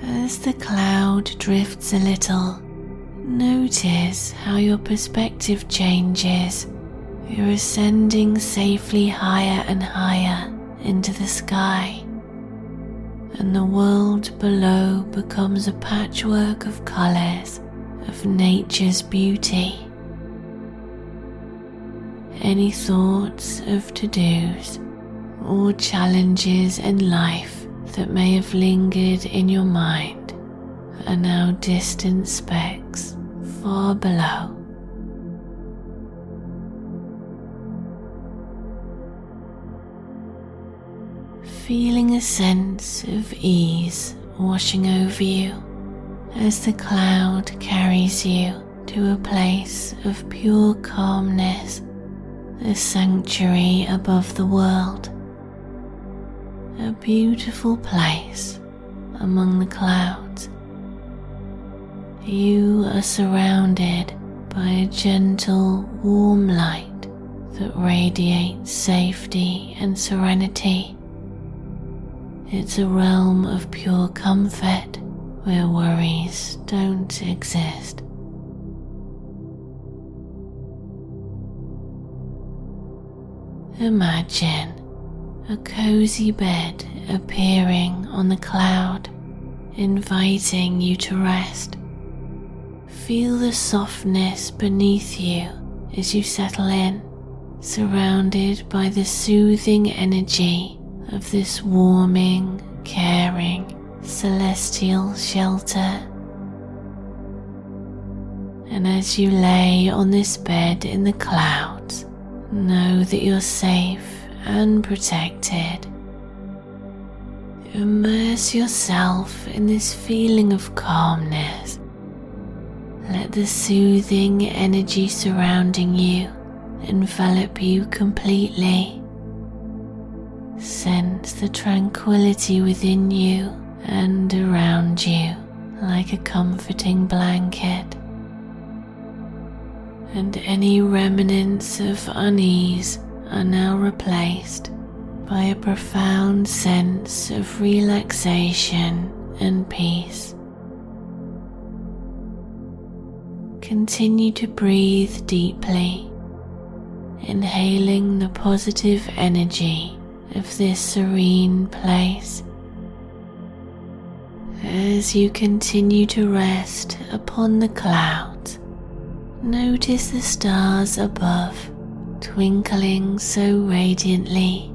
As the cloud drifts a little, notice how your perspective changes. You're ascending safely higher and higher into the sky, and the world below becomes a patchwork of colours of nature's beauty. Any thoughts of to dos or challenges in life that may have lingered in your mind are now distant specks far below. Feeling a sense of ease washing over you as the cloud carries you to a place of pure calmness, a sanctuary above the world, a beautiful place among the clouds. You are surrounded by a gentle, warm light that radiates safety and serenity. It's a realm of pure comfort where worries don't exist. Imagine a cozy bed appearing on the cloud, inviting you to rest. Feel the softness beneath you as you settle in, surrounded by the soothing energy of this warming, caring, celestial shelter. And as you lay on this bed in the clouds, know that you're safe and protected. Immerse yourself in this feeling of calmness. Let the soothing energy surrounding you envelop you completely. Sense the tranquility within you and around you like a comforting blanket. And any remnants of unease are now replaced by a profound sense of relaxation and peace. Continue to breathe deeply, inhaling the positive energy of this serene place. As you continue to rest upon the clouds, notice the stars above twinkling so radiantly.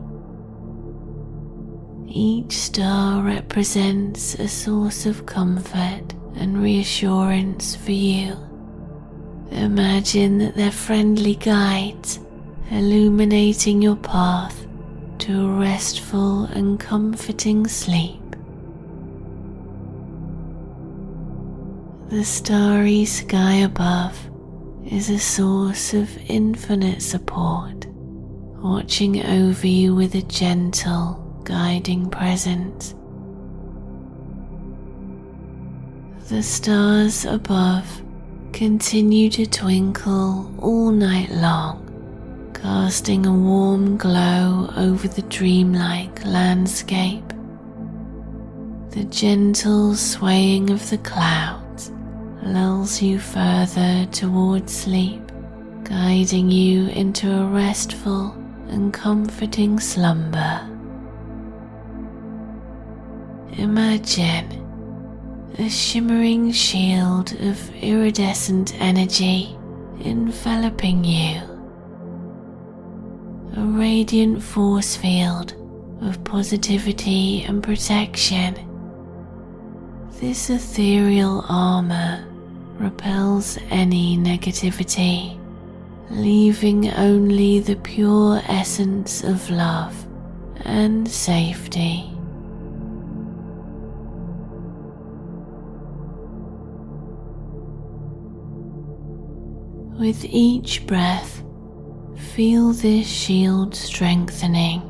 Each star represents a source of comfort and reassurance for you. Imagine that they're friendly guides illuminating your path to a restful and comforting sleep. The starry sky above is a source of infinite support, watching over you with a gentle, guiding presence. The stars above continue to twinkle all night long, casting a warm glow over the dreamlike landscape. The gentle swaying of the clouds lulls you further towards sleep, guiding you into a restful and comforting slumber. Imagine a shimmering shield of iridescent energy enveloping you, a radiant force field of positivity and protection. This ethereal armor repels any negativity, leaving only the pure essence of love and safety. With each breath, feel this shield strengthening,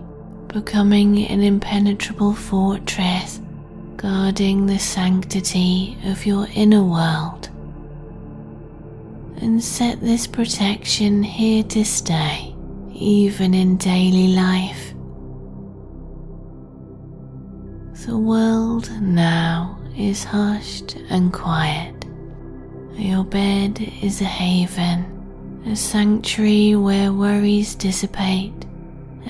becoming an impenetrable fortress guarding the sanctity of your inner world. And set this protection here to stay, even in daily life. The world now is hushed and quiet. Your bed is a haven, a sanctuary where worries dissipate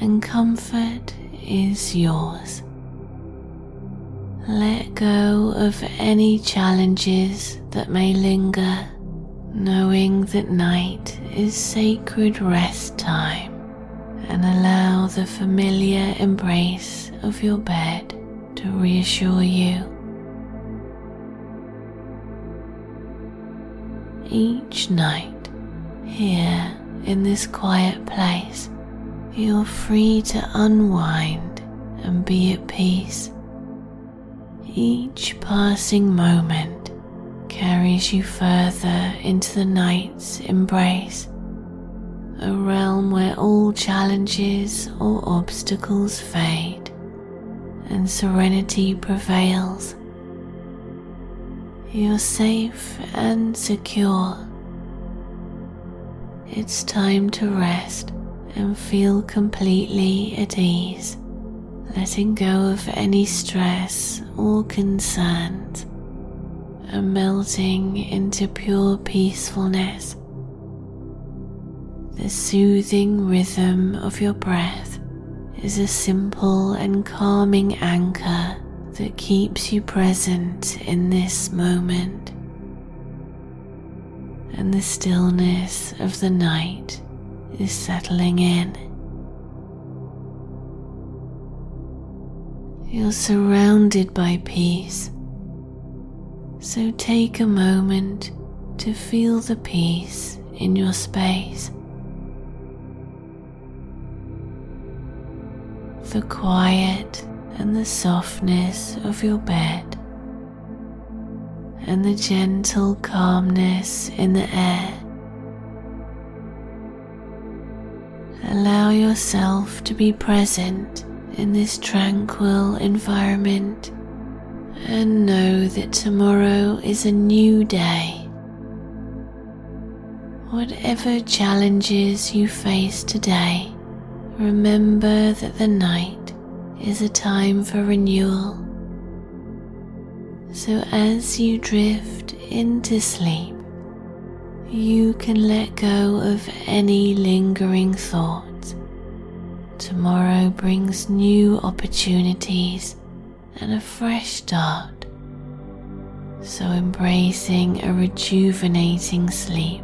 and comfort is yours. Let go of any challenges that may linger, knowing that night is sacred rest time, and allow the familiar embrace of your bed to reassure you. Each night, here in this quiet place, you're free to unwind and be at peace. Each passing moment carries you further into the night's embrace, a realm where all challenges or obstacles fade and serenity prevails. You're safe and secure. It's time to rest and feel completely at ease, letting go of any stress or concerns and melting into pure peacefulness. The soothing rhythm of your breath is a simple and calming anchor that keeps you present in this moment. And the stillness of the night is settling in. You're surrounded by peace, so take a moment to feel the peace in your space. The quiet and the softness of your bed, and the gentle calmness in the air. Allow yourself to be present in this tranquil environment and know that tomorrow is a new day. Whatever challenges you face today, remember that the night is a time for renewal. So as you drift into sleep, you can let go of any lingering thoughts. Tomorrow brings new opportunities and a fresh start. So, embracing a rejuvenating sleep,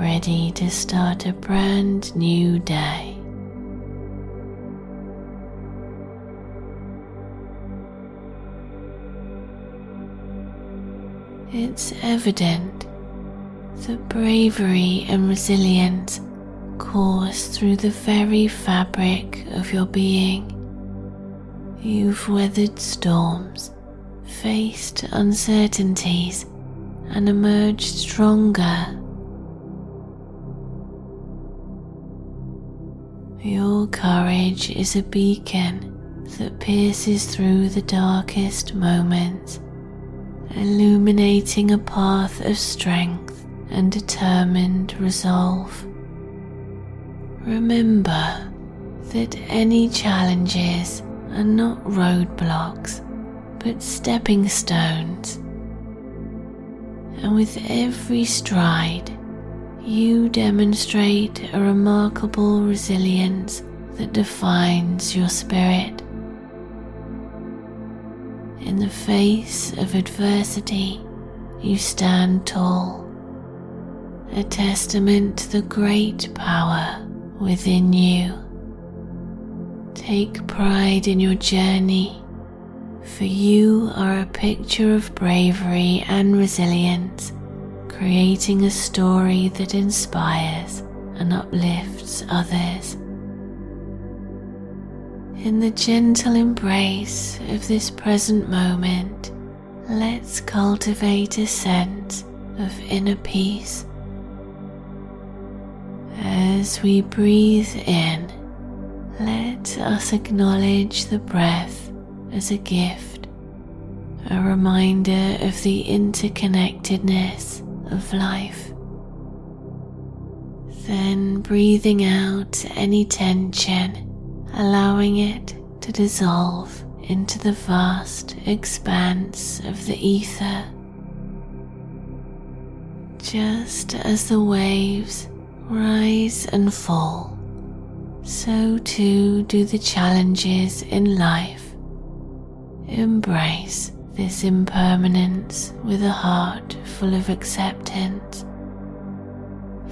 ready to start a brand new day. It's evident that bravery and resilience course through the very fabric of your being. You've weathered storms, faced uncertainties, and emerged stronger. Your courage is a beacon that pierces through the darkest moments, illuminating a path of strength and determined resolve. Remember that any challenges are not roadblocks but stepping stones. And with every stride, you demonstrate a remarkable resilience that defines your spirit. In the face of adversity, you stand tall, a testament to the great power within you. Take pride in your journey, for you are a picture of bravery and resilience, creating a story that inspires and uplifts others. In the gentle embrace of this present moment, let's cultivate a sense of inner peace. As we breathe in, let us acknowledge the breath as a gift, a reminder of the interconnectedness of life. Then breathing out any tension allowing it to dissolve into the vast expanse of the ether. Just as the waves rise and fall, so too do the challenges in life. Embrace this impermanence with a heart full of acceptance.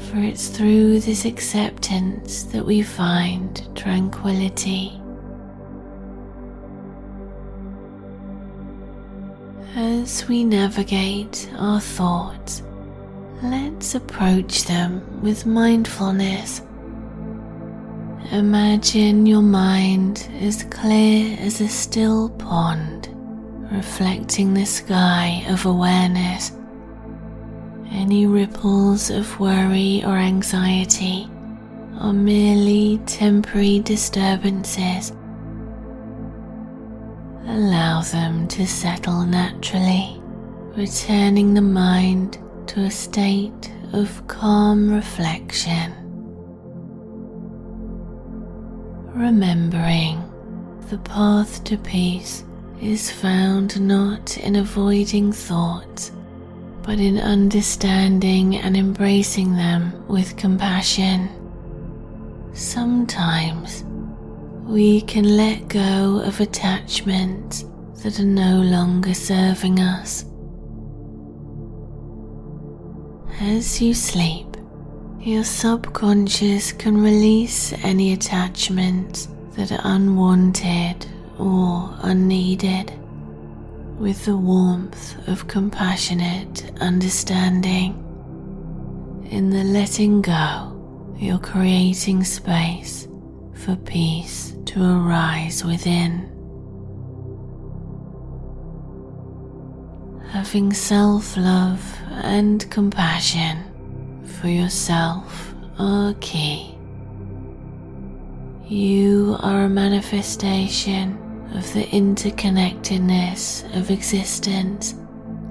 For it's through this acceptance that we find tranquility. As we navigate our thoughts, let's approach them with mindfulness. Imagine your mind as clear as a still pond, reflecting the sky of awareness. Any ripples of worry or anxiety are merely temporary disturbances Allow them to settle naturally, returning the mind to a state of calm reflection. Remembering the path to peace is found not in avoiding thoughts, but in understanding and embracing them with compassion. Sometimes we can let go of attachments that are no longer serving us. As you sleep, your subconscious can release any attachments that are unwanted or unneeded with the warmth of compassionate understanding. In the letting go, you're creating space for peace to arise within. Having self love and compassion for yourself are key. You are a manifestation of the interconnectedness of existence,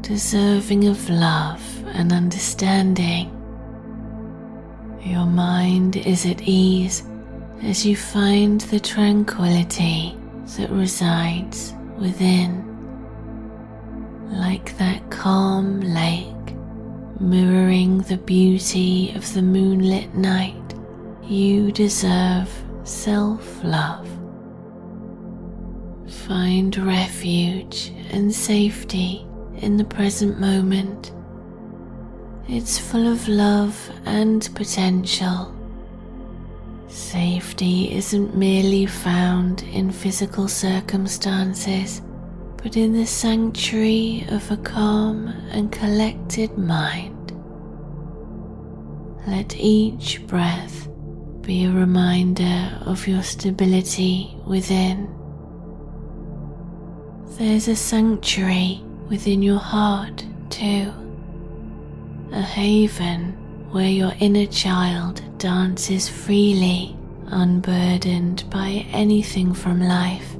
deserving of love and understanding. Your mind is at ease as you find the tranquility that resides within, like that calm lake mirroring the beauty of the moonlit night. You deserve self love. Find refuge and safety in the present moment. It's full of love and potential Safety isn't merely found in physical circumstances, but in the sanctuary of a calm and collected mind. Let each breath be a reminder of your stability within. There's a sanctuary within your heart, too, a haven where your inner child dances freely, unburdened by anything from life.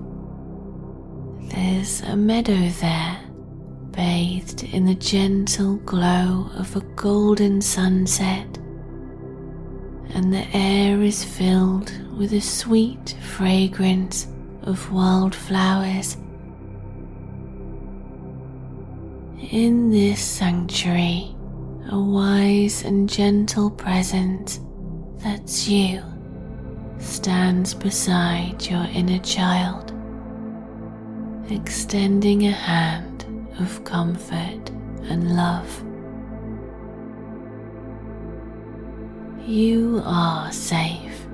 There's a meadow there, bathed in the gentle glow of a golden sunset, and the air is filled with a sweet fragrance of wildflowers. In this sanctuary, a wise and gentle presence that's you stands beside your inner child, extending a hand of comfort and love. You are safe.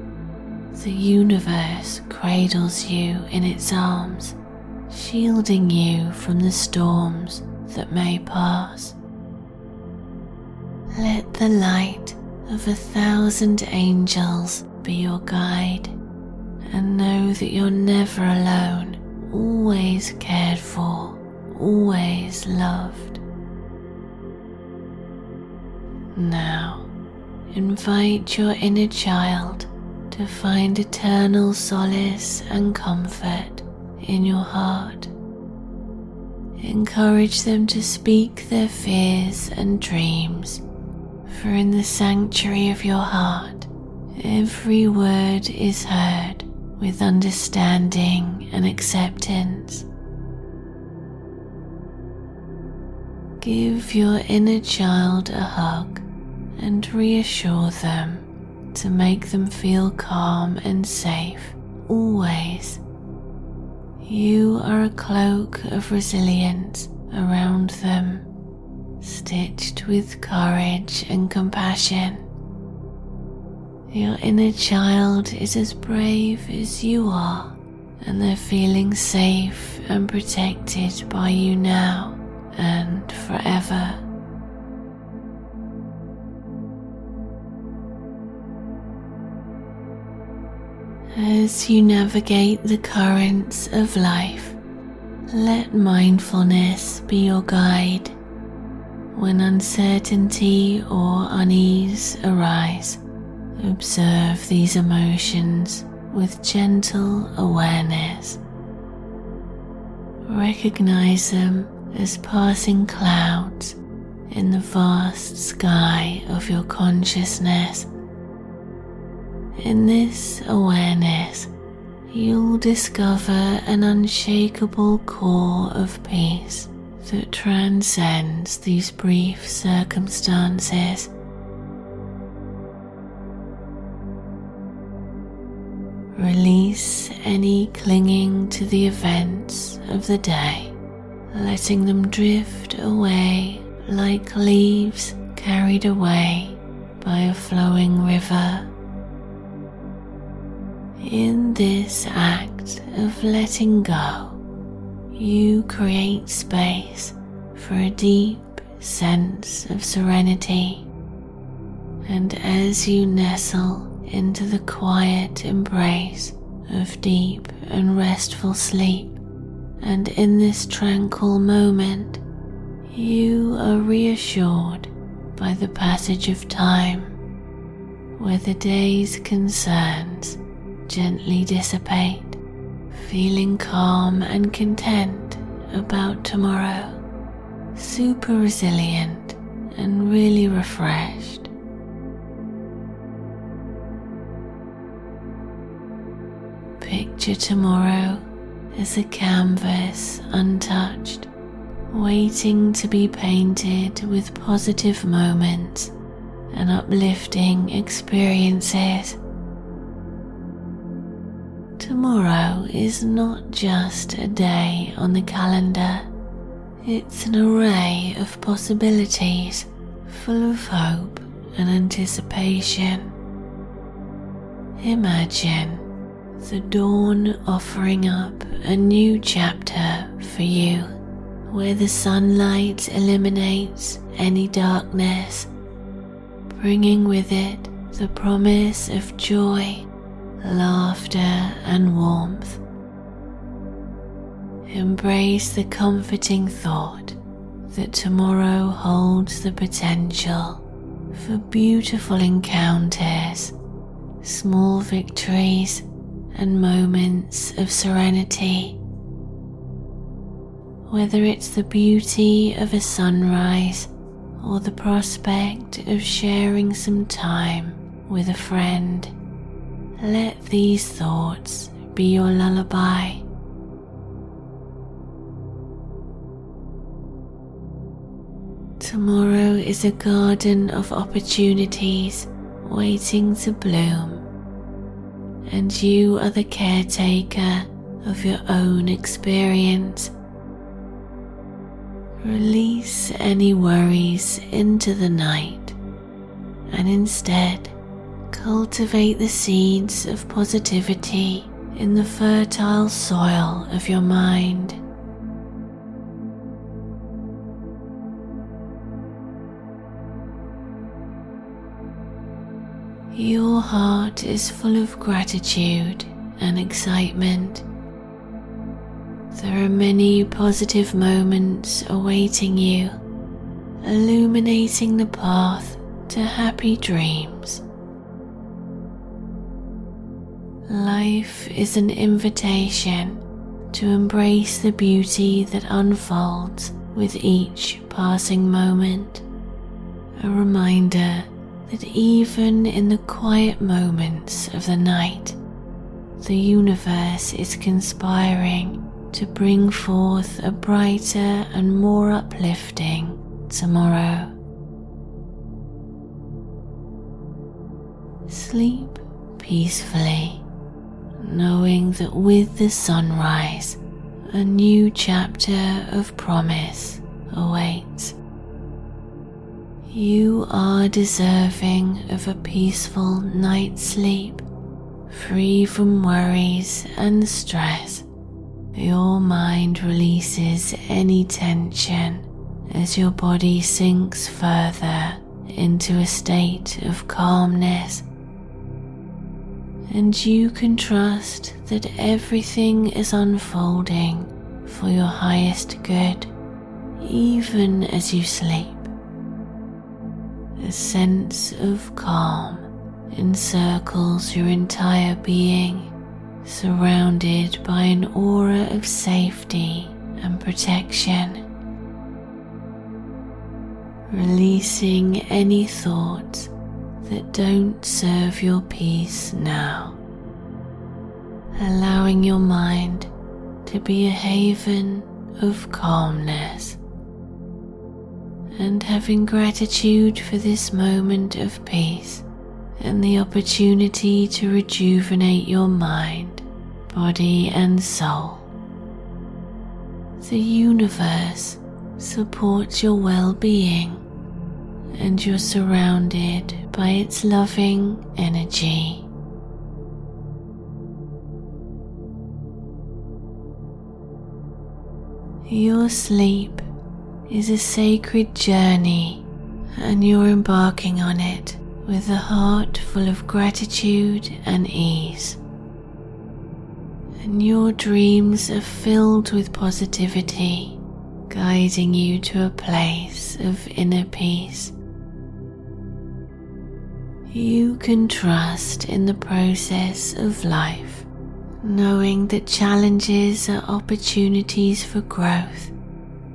The universe cradles you in its arms, shielding you from the storms that may pass. Let the light of a thousand angels be your guide, and know that you're never alone, always cared for, always loved. Now, invite your inner child to find eternal solace and comfort in your heart. Encourage them to speak their fears and dreams for in the sanctuary of your heart, every word is heard with understanding and acceptance. Give your inner child a hug and reassure them to make them feel calm and safe always. You are a cloak of resilience around them, stitched with courage and compassion. Your inner child is as brave as you are, and they're feeling safe and protected by you now and forever. As you navigate the currents of life, let mindfulness be your guide. When uncertainty or unease arise, observe these emotions with gentle awareness. Recognize them as passing clouds in the vast sky of your consciousness in this awareness, you'll discover an unshakable core of peace that transcends these brief circumstances. Release any clinging to the events of the day, letting them drift away like leaves carried away by a flowing river in this act of letting go, you create space for a deep sense of serenity. And as you nestle into the quiet embrace of deep and restful sleep, and in this tranquil moment, you are reassured by the passage of time, where the day's concerns gently dissipate, feeling calm and content about tomorrow, super resilient and really refreshed. Picture tomorrow as a canvas untouched, waiting to be painted with positive moments and uplifting experiences Tomorrow is not just a day on the calendar, it's an array of possibilities full of hope and anticipation. Imagine the dawn offering up a new chapter for you where the sunlight eliminates any darkness, bringing with it the promise of joy laughter, and warmth. Embrace the comforting thought that tomorrow holds the potential for beautiful encounters, small victories, and moments of serenity. Whether it's the beauty of a sunrise or the prospect of sharing some time with a friend let these thoughts be your lullaby. Tomorrow is a garden of opportunities waiting to bloom, and you are the caretaker of your own experience. Release any worries into the night and instead Cultivate the seeds of positivity in the fertile soil of your mind. Your heart is full of gratitude and excitement. There are many positive moments awaiting you, illuminating the path to happy dreams. Life is an invitation to embrace the beauty that unfolds with each passing moment. A reminder that even in the quiet moments of the night, the universe is conspiring to bring forth a brighter and more uplifting tomorrow. Sleep peacefully, knowing that with the sunrise, a new chapter of promise awaits. You are deserving of a peaceful night's sleep, free from worries and stress. Your mind releases any tension as your body sinks further into a state of calmness. And you can trust that everything is unfolding for your highest good, even as you sleep. A sense of calm encircles your entire being, surrounded by an aura of safety and protection. Releasing any thoughts that don't serve your peace now. Allowing your mind to be a haven of calmness and having gratitude for this moment of peace and the opportunity to rejuvenate your mind, body, and soul. The universe supports your well being, and you're surrounded by its loving energy. Your sleep is a sacred journey, and you're embarking on it with a heart full of gratitude and ease. And your dreams are filled with positivity, guiding you to a place of inner peace. You can trust in the process of life, knowing that challenges are opportunities for growth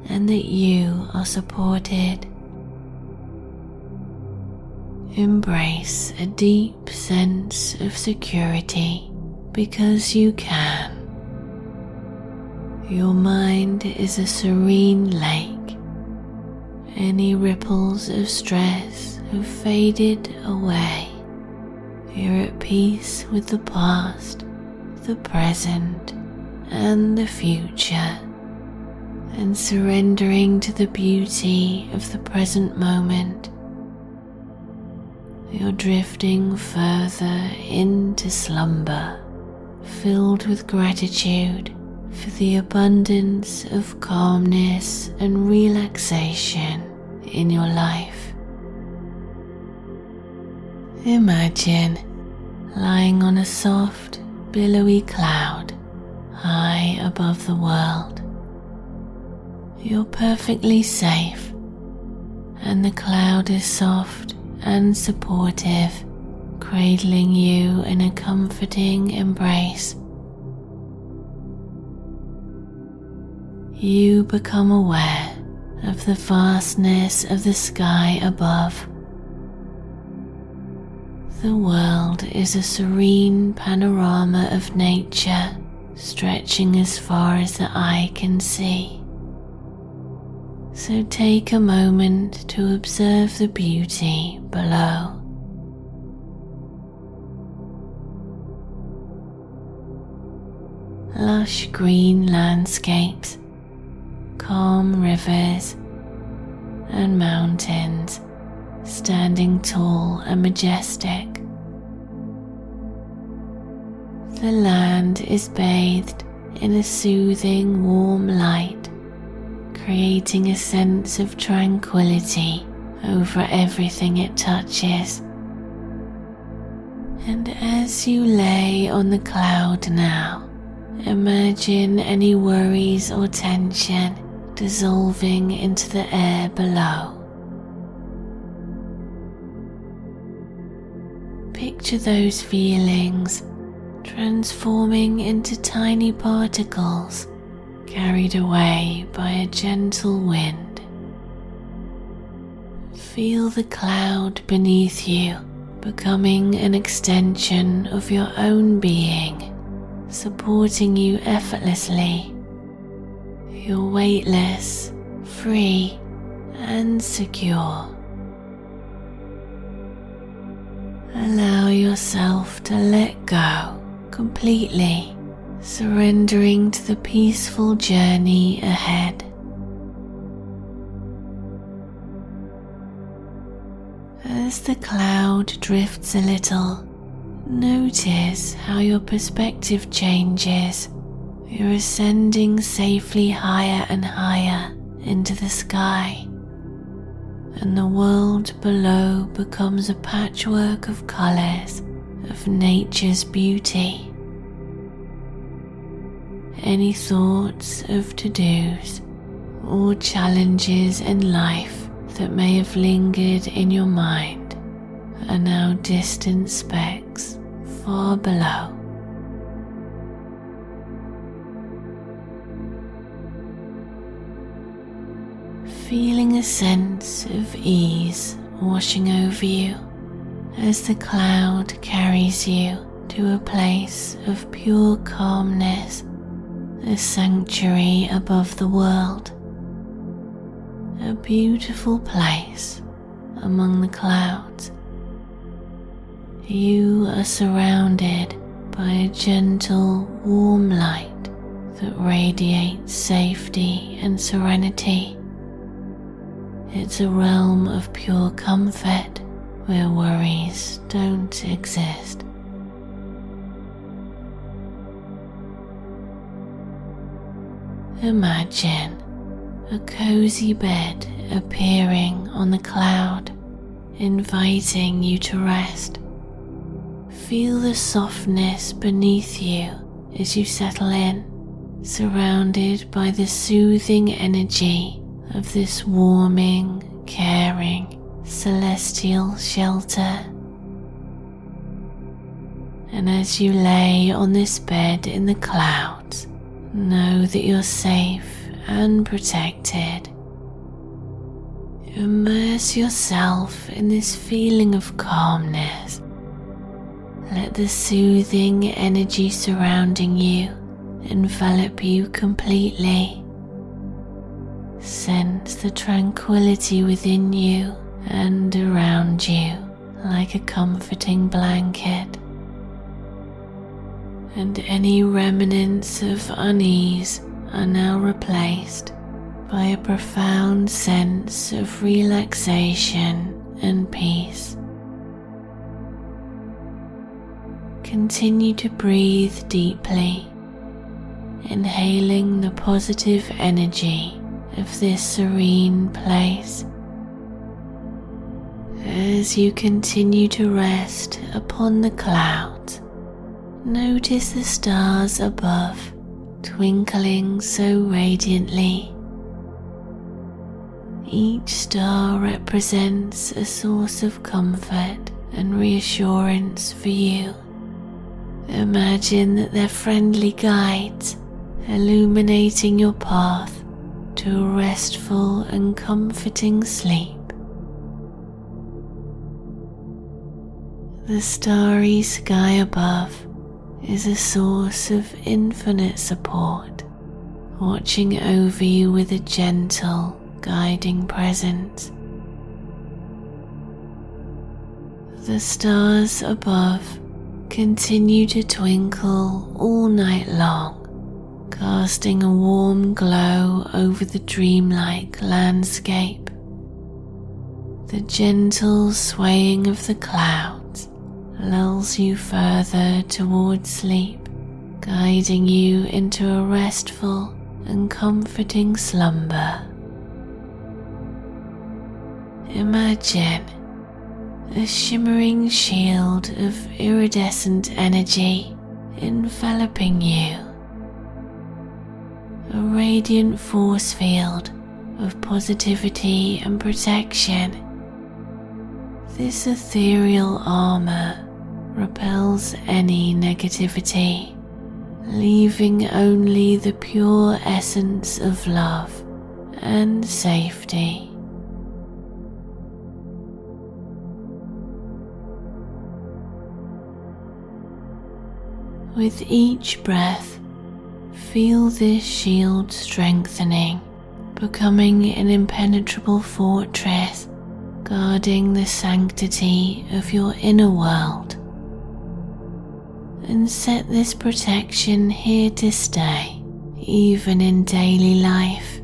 and that you are supported. Embrace a deep sense of security because you can. Your mind is a serene lake. Any ripples of stress have faded away. You're at peace with the past, the present, and the future and surrendering to the beauty of the present moment. You're drifting further into slumber, filled with gratitude for the abundance of calmness and relaxation in your life. Imagine lying on a soft, billowy cloud high above the world you're perfectly safe, and the cloud is soft and supportive, cradling you in a comforting embrace. You become aware of the vastness of the sky above. The world is a serene panorama of nature stretching as far as the eye can see. So take a moment to observe the beauty below. Lush green landscapes, calm rivers, and mountains standing tall and majestic. The land is bathed in a soothing warm light creating a sense of tranquility over everything it touches. And as you lay on the cloud now, imagine any worries or tension dissolving into the air below. Picture those feelings transforming into tiny particles carried away by a gentle wind. Feel the cloud beneath you becoming an extension of your own being, supporting you effortlessly. You're weightless, free, and secure. Allow yourself to let go completely, surrendering to the peaceful journey ahead. As the cloud drifts a little, notice how your perspective changes. You're ascending safely higher and higher into the sky and the world below becomes a patchwork of colours of nature's beauty. Any thoughts of to dos or challenges in life that may have lingered in your mind are now distant specks far below. feeling a sense of ease washing over you as the cloud carries you to a place of pure calmness, a sanctuary above the world, a beautiful place among the clouds. You are surrounded by a gentle, warm light that radiates safety and serenity. It's a realm of pure comfort where worries don't exist. Imagine a cozy bed appearing on the cloud, inviting you to rest. Feel the softness beneath you as you settle in, surrounded by the soothing energy of this warming, caring, celestial shelter. And as you lay on this bed in the clouds, know that you're safe and protected. Immerse yourself in this feeling of calmness. Let the soothing energy surrounding you envelop you completely. Sense the tranquility within you and around you like a comforting blanket. And any remnants of unease are now replaced by a profound sense of relaxation and peace. Continue to breathe deeply, inhaling the positive energy of this serene place. As you continue to rest upon the clouds, notice the stars above twinkling so radiantly. Each star represents a source of comfort and reassurance for you. Imagine that they're friendly guides illuminating your path to a restful and comforting sleep. The starry sky above is a source of infinite support, watching over you with a gentle, guiding presence. The stars above continue to twinkle all night long casting a warm glow over the dreamlike landscape. The gentle swaying of the clouds lulls you further towards sleep, guiding you into a restful and comforting slumber. Imagine a shimmering shield of iridescent energy enveloping you a radiant force field of positivity and protection. This ethereal armor repels any negativity, leaving only the pure essence of love and safety. With each breath, feel this shield strengthening, becoming an impenetrable fortress, guarding the sanctity of your inner world. And set this protection here to stay, even in daily life.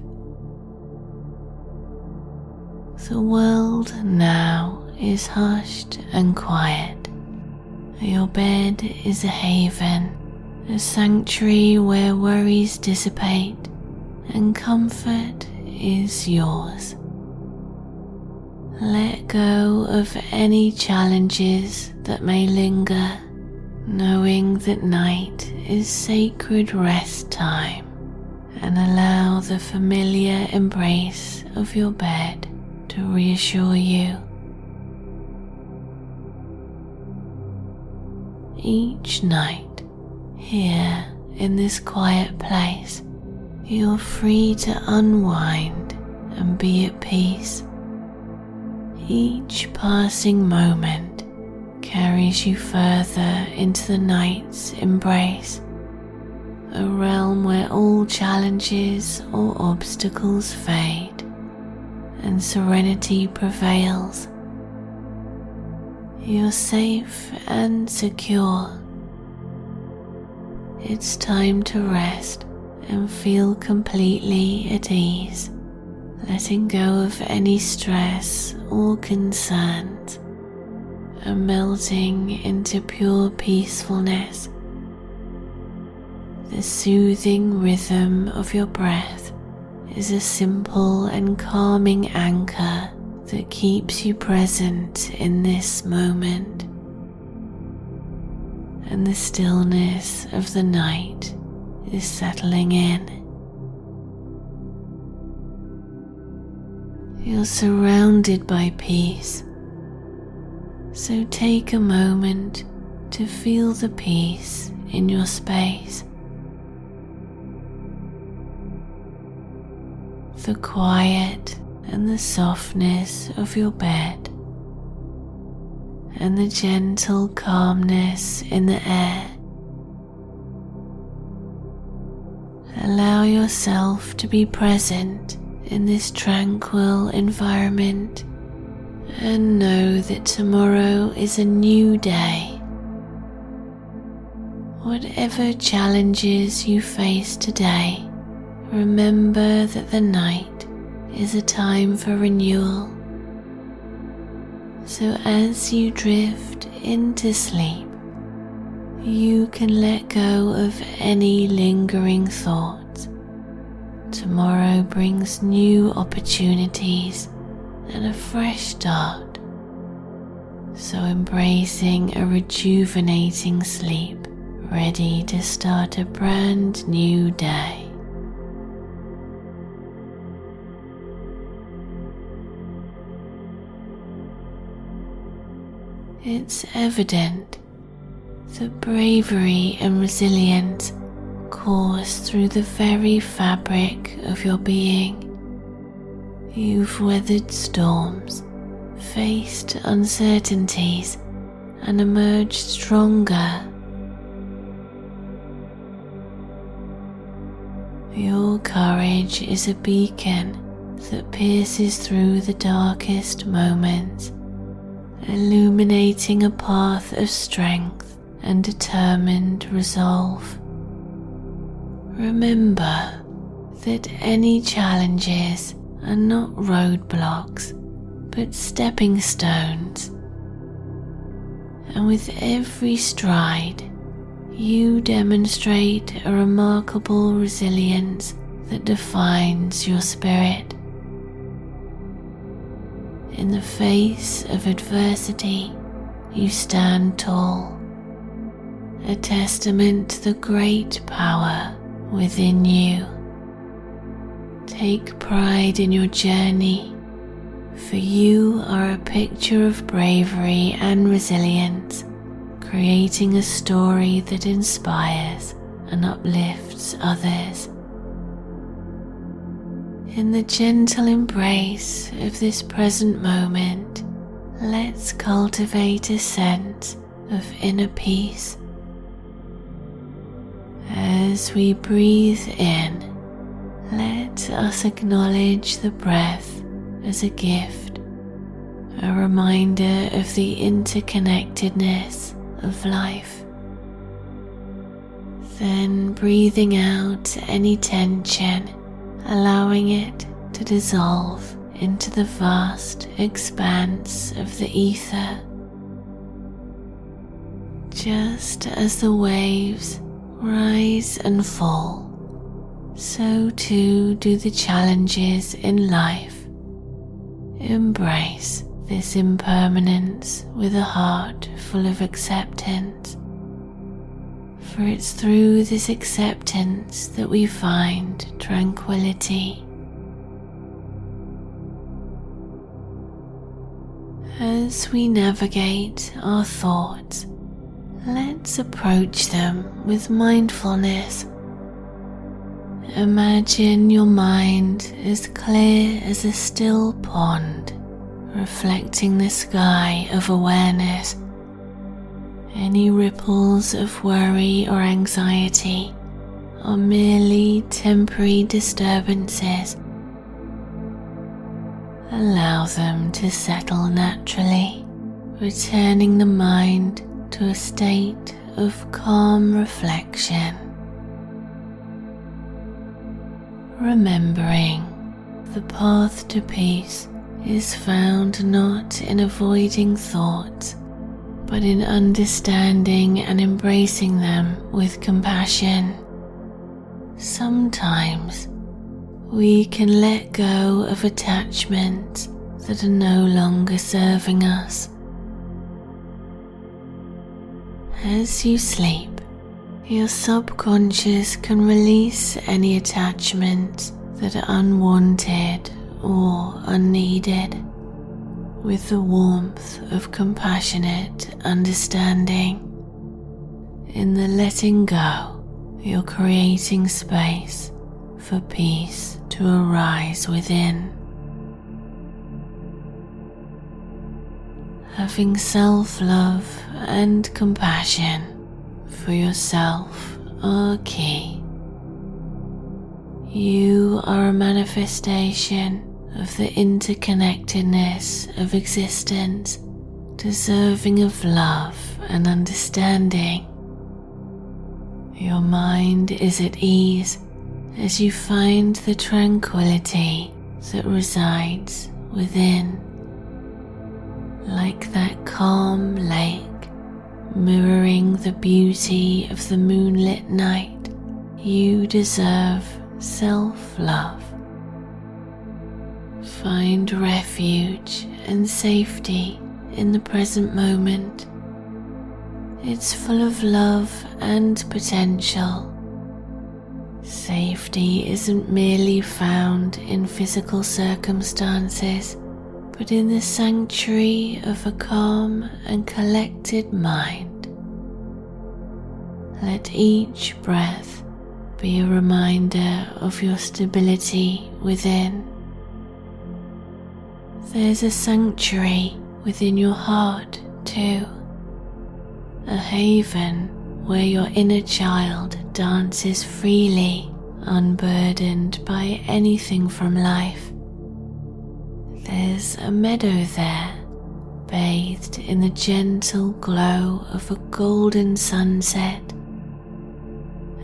The world now is hushed and quiet. Your bed is a haven, a sanctuary where worries dissipate and comfort is yours. Let go of any challenges that may linger, knowing that night is sacred rest time, and allow the familiar embrace of your bed to reassure you. Each night, here in this quiet place, you're free to unwind and be at peace. Each passing moment carries you further into the night's embrace, a realm where all challenges or obstacles fade and serenity prevails. You're safe and secure. It's time to rest and feel completely at ease, letting go of any stress or concerns and melting into pure peacefulness. The soothing rhythm of your breath is a simple and calming anchor that keeps you present in this moment. And the stillness of the night is settling in. You're surrounded by peace, so take a moment to feel the peace in your space. the quiet and the softness of your bed, and the gentle calmness in the air. Allow yourself to be present in this tranquil environment and know that tomorrow is a new day. Whatever challenges you face today, remember that the night is a time for renewal. So as you drift into sleep, you can let go of any lingering thoughts. Tomorrow brings new opportunities and a fresh start. So embracing a rejuvenating sleep, ready to start a brand new day. it's evident that bravery and resilience course through the very fabric of your being. You've weathered storms, faced uncertainties, and emerged stronger. Your courage is a beacon that pierces through the darkest moments illuminating a path of strength and determined resolve. Remember that any challenges are not roadblocks but stepping stones. And with every stride, you demonstrate a remarkable resilience that defines your spirit. In the face of adversity, you stand tall, a testament to the great power within you. Take pride in your journey, for you are a picture of bravery and resilience, creating a story that inspires and uplifts others in the gentle embrace of this present moment, let's cultivate a sense of inner peace. As we breathe in, let us acknowledge the breath as a gift, a reminder of the interconnectedness of life. Then breathing out any tension, allowing it to dissolve into the vast expanse of the ether. Just as the waves rise and fall, so too do the challenges in life. Embrace this impermanence with a heart full of acceptance. For it's through this acceptance that we find tranquility. As we navigate our thoughts, let's approach them with mindfulness. Imagine your mind as clear as a still pond, reflecting the sky of awareness. Any ripples of worry or anxiety are merely temporary disturbances Allow them to settle naturally, returning the mind to a state of calm reflection. Remembering the path to peace is found not in avoiding thoughts, but in understanding and embracing them with compassion. Sometimes we can let go of attachments that are no longer serving us. As you sleep, your subconscious can release any attachments that are unwanted or unneeded with the warmth of compassionate understanding. In the letting go, you're creating space for peace to arise within. Having self love and compassion for yourself key. You are a manifestation of the interconnectedness of existence, deserving of love and understanding. Your mind is at ease as you find the tranquility that resides within, like that calm lake mirroring the beauty of the moonlit night, you deserve self love. Find refuge and safety in the present moment. It's full of love and potential Safety isn't merely found in physical circumstances, but in the sanctuary of a calm and collected mind. Let each breath be a reminder of your stability within. There's a sanctuary within your heart, too, a haven where your inner child dances freely, unburdened by anything from life. There's a meadow there, bathed in the gentle glow of a golden sunset,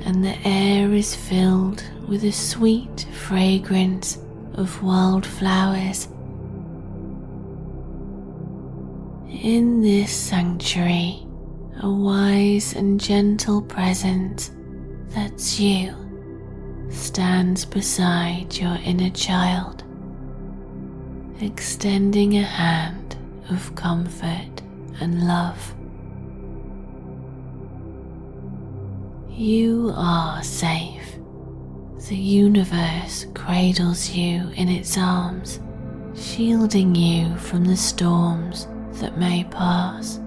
and the air is filled with a sweet fragrance of wildflowers. In this sanctuary, a wise and gentle presence that's you stands beside your inner child, extending a hand of comfort and love. You are safe. The universe cradles you in its arms, shielding you from the storms that may pass.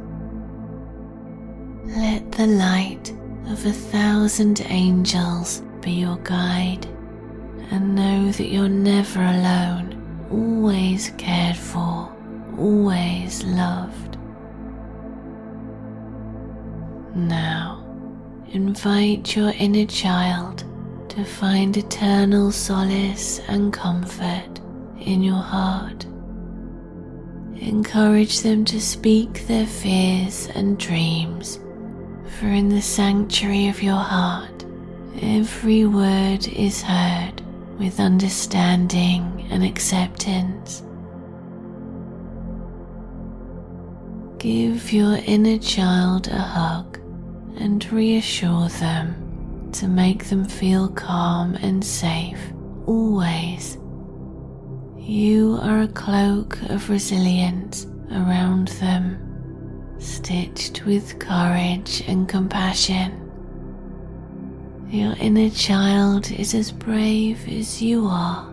Let the light of a thousand angels be your guide, and know that you're never alone, always cared for, always loved. Now, invite your inner child to find eternal solace and comfort in your heart. Encourage them to speak their fears and dreams, for in the sanctuary of your heart, every word is heard with understanding and acceptance. Give your inner child a hug and reassure them to make them feel calm and safe always. You are a cloak of resilience around them, stitched with courage and compassion. Your inner child is as brave as you are,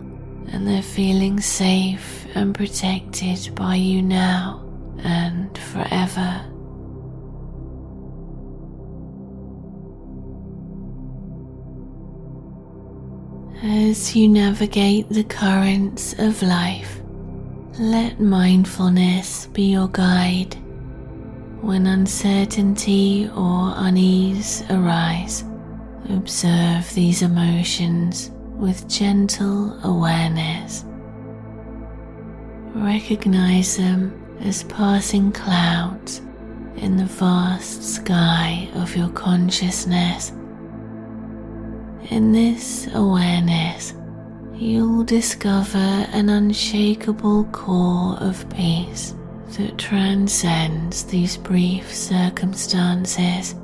and they're feeling safe and protected by you now and forever. As you navigate the currents of life, let mindfulness be your guide. When uncertainty or unease arise, observe these emotions with gentle awareness. Recognize them as passing clouds in the vast sky of your consciousness. In this awareness, you'll discover an unshakable core of peace that transcends these brief circumstances.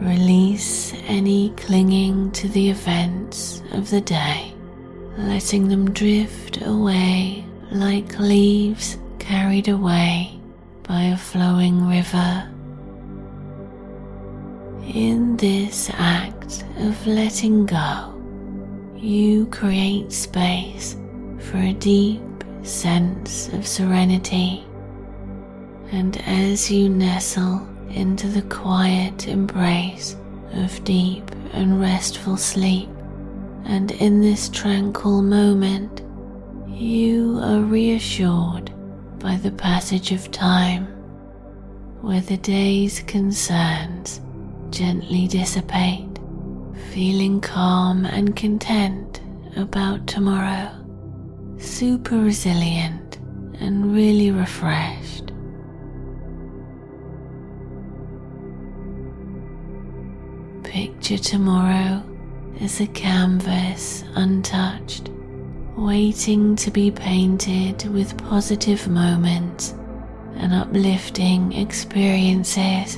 Release any clinging to the events of the day letting them drift away like leaves carried away by a flowing river. In this act of letting go, you create space for a deep sense of serenity. And as you nestle into the quiet embrace of deep and restful sleep, and in this tranquil moment, you are reassured by the passage of time, where the day's concerns gently dissipate, feeling calm and content about tomorrow, super resilient and really refreshed. Picture tomorrow is a canvas untouched, waiting to be painted with positive moments and uplifting experiences.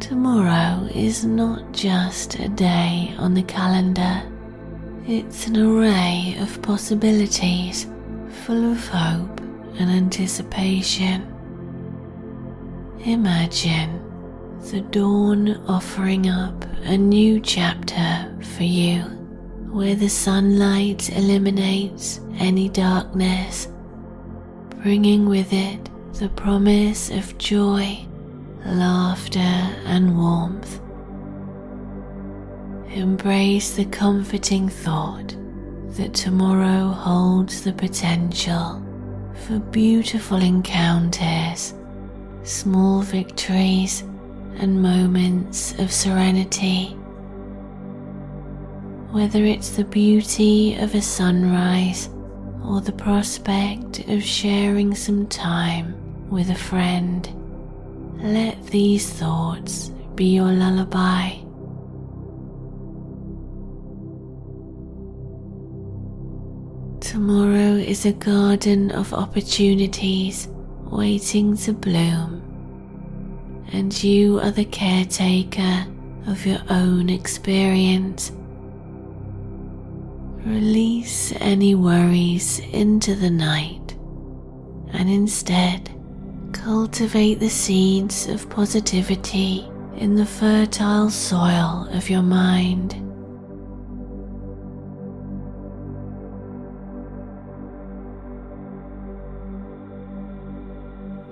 Tomorrow is not just a day on the calendar, it's an array of possibilities full of hope and anticipation. Imagine the dawn offering up a new chapter for you where the sunlight eliminates any darkness, bringing with it the promise of joy, laughter, and warmth. Embrace the comforting thought that tomorrow holds the potential for beautiful encounters, small victories, and moments of serenity. Whether it's the beauty of a sunrise or the prospect of sharing some time with a friend, let these thoughts be your lullaby. Tomorrow is a garden of opportunities waiting to bloom and you are the caretaker of your own experience. Release any worries into the night and instead cultivate the seeds of positivity in the fertile soil of your mind.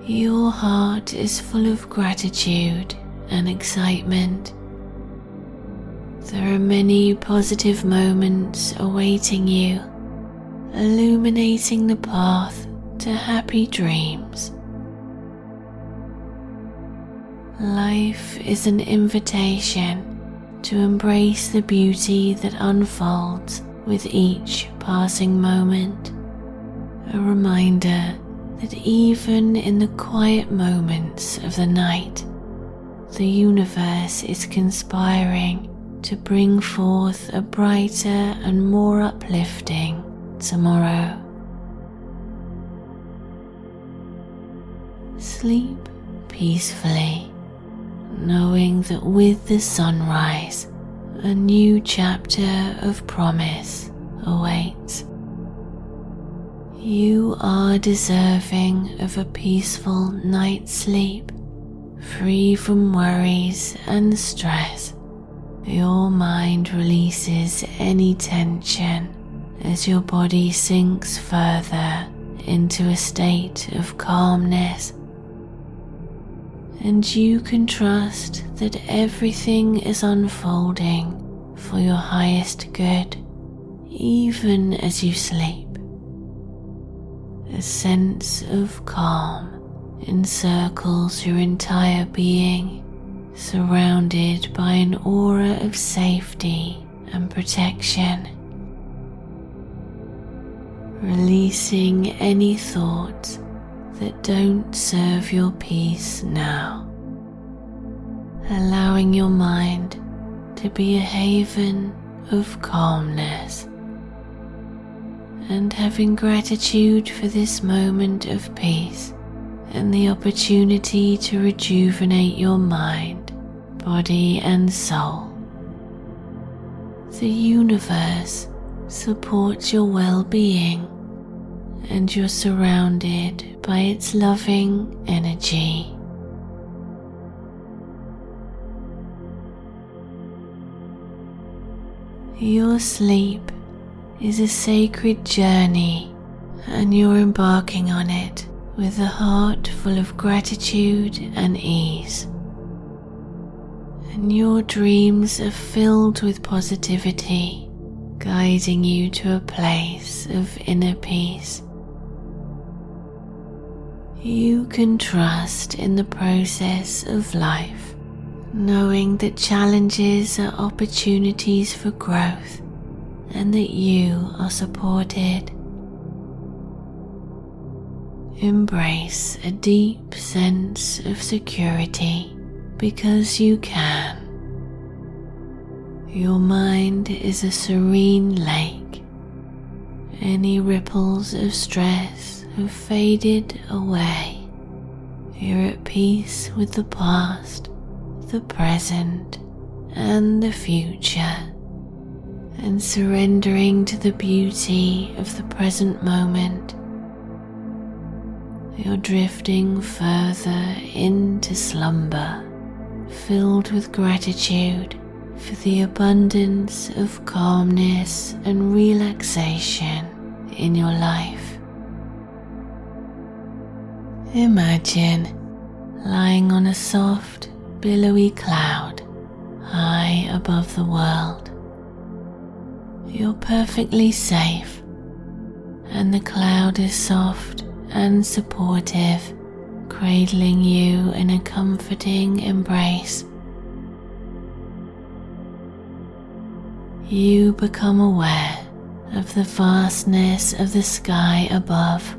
Your heart is full of gratitude and excitement. There are many positive moments awaiting you, illuminating the path to happy dreams. Life is an invitation to embrace the beauty that unfolds with each passing moment, a reminder that even in the quiet moments of the night, the universe is conspiring to bring forth a brighter and more uplifting tomorrow. Sleep peacefully, knowing that with the sunrise, a new chapter of promise awaits. You are deserving of a peaceful night's sleep, free from worries and stress. Your mind releases any tension as your body sinks further into a state of calmness. And you can trust that everything is unfolding for your highest good, even as you sleep. A sense of calm encircles your entire being, surrounded by an aura of safety and protection. Releasing any thoughts that don't serve your peace now. Allowing your mind to be a haven of calmness and having gratitude for this moment of peace and the opportunity to rejuvenate your mind, body, and soul. The universe supports your well being and you're surrounded by its loving energy. Your sleep is a sacred journey, and you're embarking on it with a heart full of gratitude and ease. And your dreams are filled with positivity, guiding you to a place of inner peace. You can trust in the process of life, knowing that challenges are opportunities for growth and that you are supported. Embrace a deep sense of security because you can. Your mind is a serene lake. Any ripples of stress have faded away. You're at peace with the past, the present, and the future and surrendering to the beauty of the present moment. You're drifting further into slumber, filled with gratitude for the abundance of calmness and relaxation in your life. Imagine lying on a soft, billowy cloud high above the world you're perfectly safe, and the cloud is soft and supportive, cradling you in a comforting embrace. You become aware of the vastness of the sky above.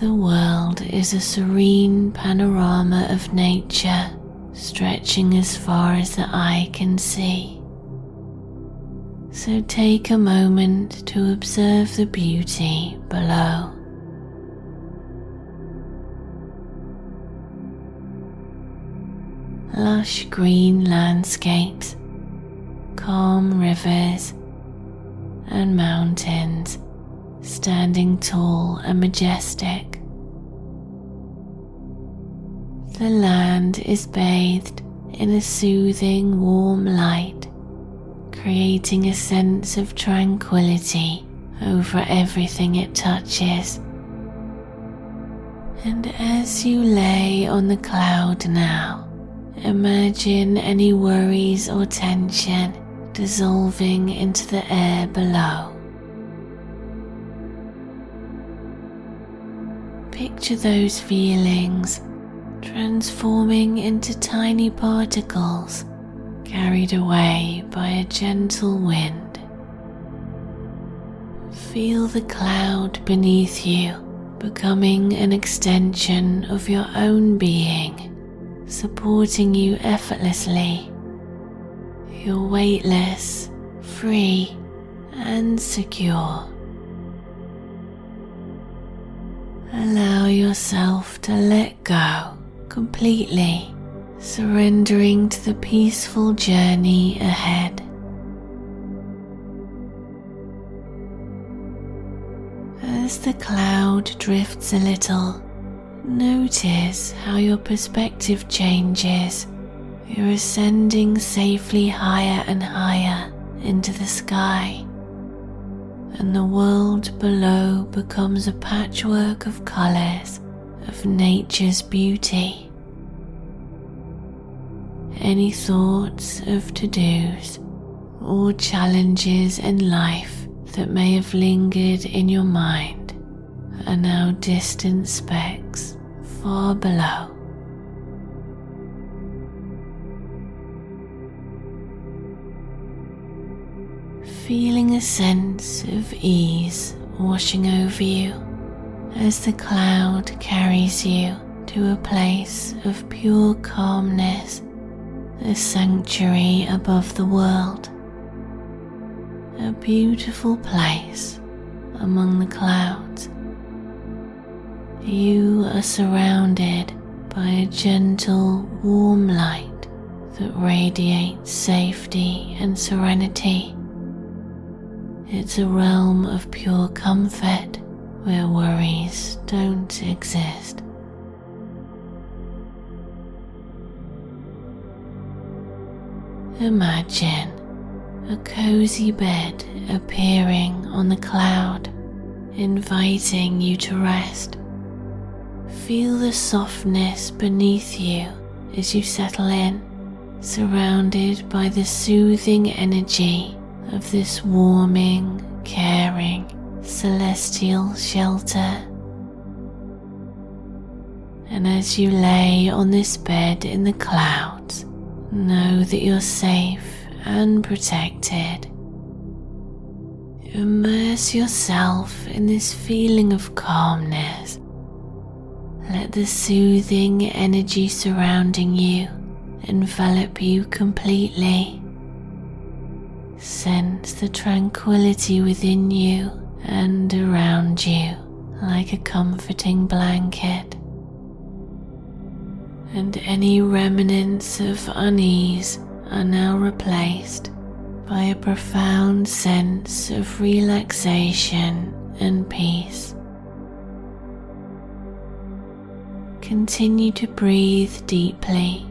The world is a serene panorama of nature stretching as far as the eye can see. So take a moment to observe the beauty below. Lush green landscapes, calm rivers, and mountains standing tall and majestic. The land is bathed in a soothing warm light creating a sense of tranquility over everything it touches. And as you lay on the cloud now, imagine any worries or tension dissolving into the air below. Picture those feelings transforming into tiny particles carried away by a gentle wind. Feel the cloud beneath you becoming an extension of your own being, supporting you effortlessly. You're weightless, free, and secure. Allow yourself to let go completely, surrendering to the peaceful journey ahead. As the cloud drifts a little, notice how your perspective changes. You're ascending safely higher and higher into the sky, and the world below becomes a patchwork of colours of nature's beauty. Any thoughts of to dos or challenges in life that may have lingered in your mind are now distant specks far below. Feeling a sense of ease washing over you as the cloud carries you to a place of pure calmness, a sanctuary above the world a beautiful place among the clouds. You are surrounded by a gentle, warm light that radiates safety and serenity. It's a realm of pure comfort where worries don't exist. Imagine a cozy bed appearing on the cloud, inviting you to rest. Feel the softness beneath you as you settle in, surrounded by the soothing energy of this warming, caring, celestial shelter. And as you lay on this bed in the clouds, know that you're safe and protected. Immerse yourself in this feeling of calmness. Let the soothing energy surrounding you envelop you completely. Sense the tranquility within you and around you like a comforting blanket. And any remnants of unease are now replaced by a profound sense of relaxation and peace. Continue to breathe deeply,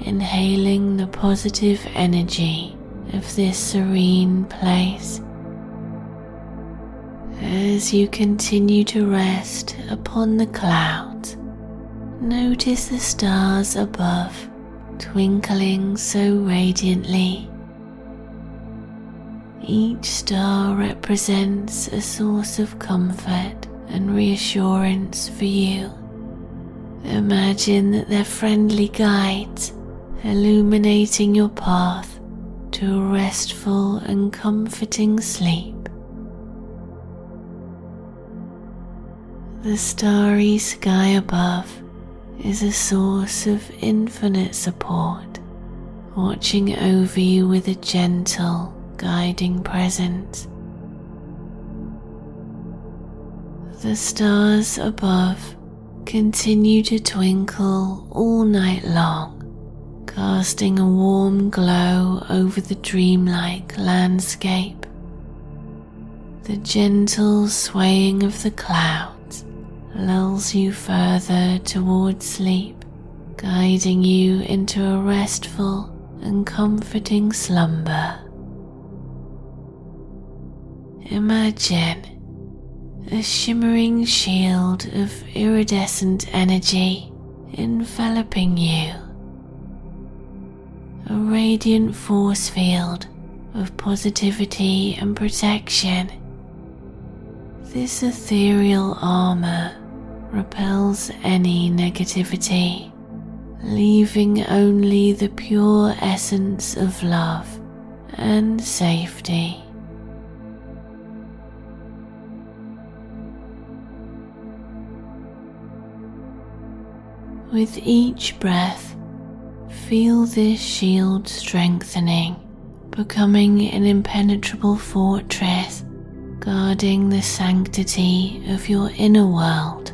inhaling the positive energy of this serene place. As you continue to rest upon the clouds, notice the stars above twinkling so radiantly. Each star represents a source of comfort and reassurance for you. Imagine that they're friendly guides illuminating your path to a restful and comforting sleep. The starry sky above is a source of infinite support, watching over you with a gentle, guiding presence. The stars above continue to twinkle all night long, casting a warm glow over the dreamlike landscape. The gentle swaying of the clouds lulls you further towards sleep, guiding you into a restful and comforting slumber. Imagine a shimmering shield of iridescent energy enveloping you, a radiant force field of positivity and protection. This ethereal armor repels any negativity, leaving only the pure essence of love and safety. With each breath, feel this shield strengthening, becoming an impenetrable fortress, guarding the sanctity of your inner world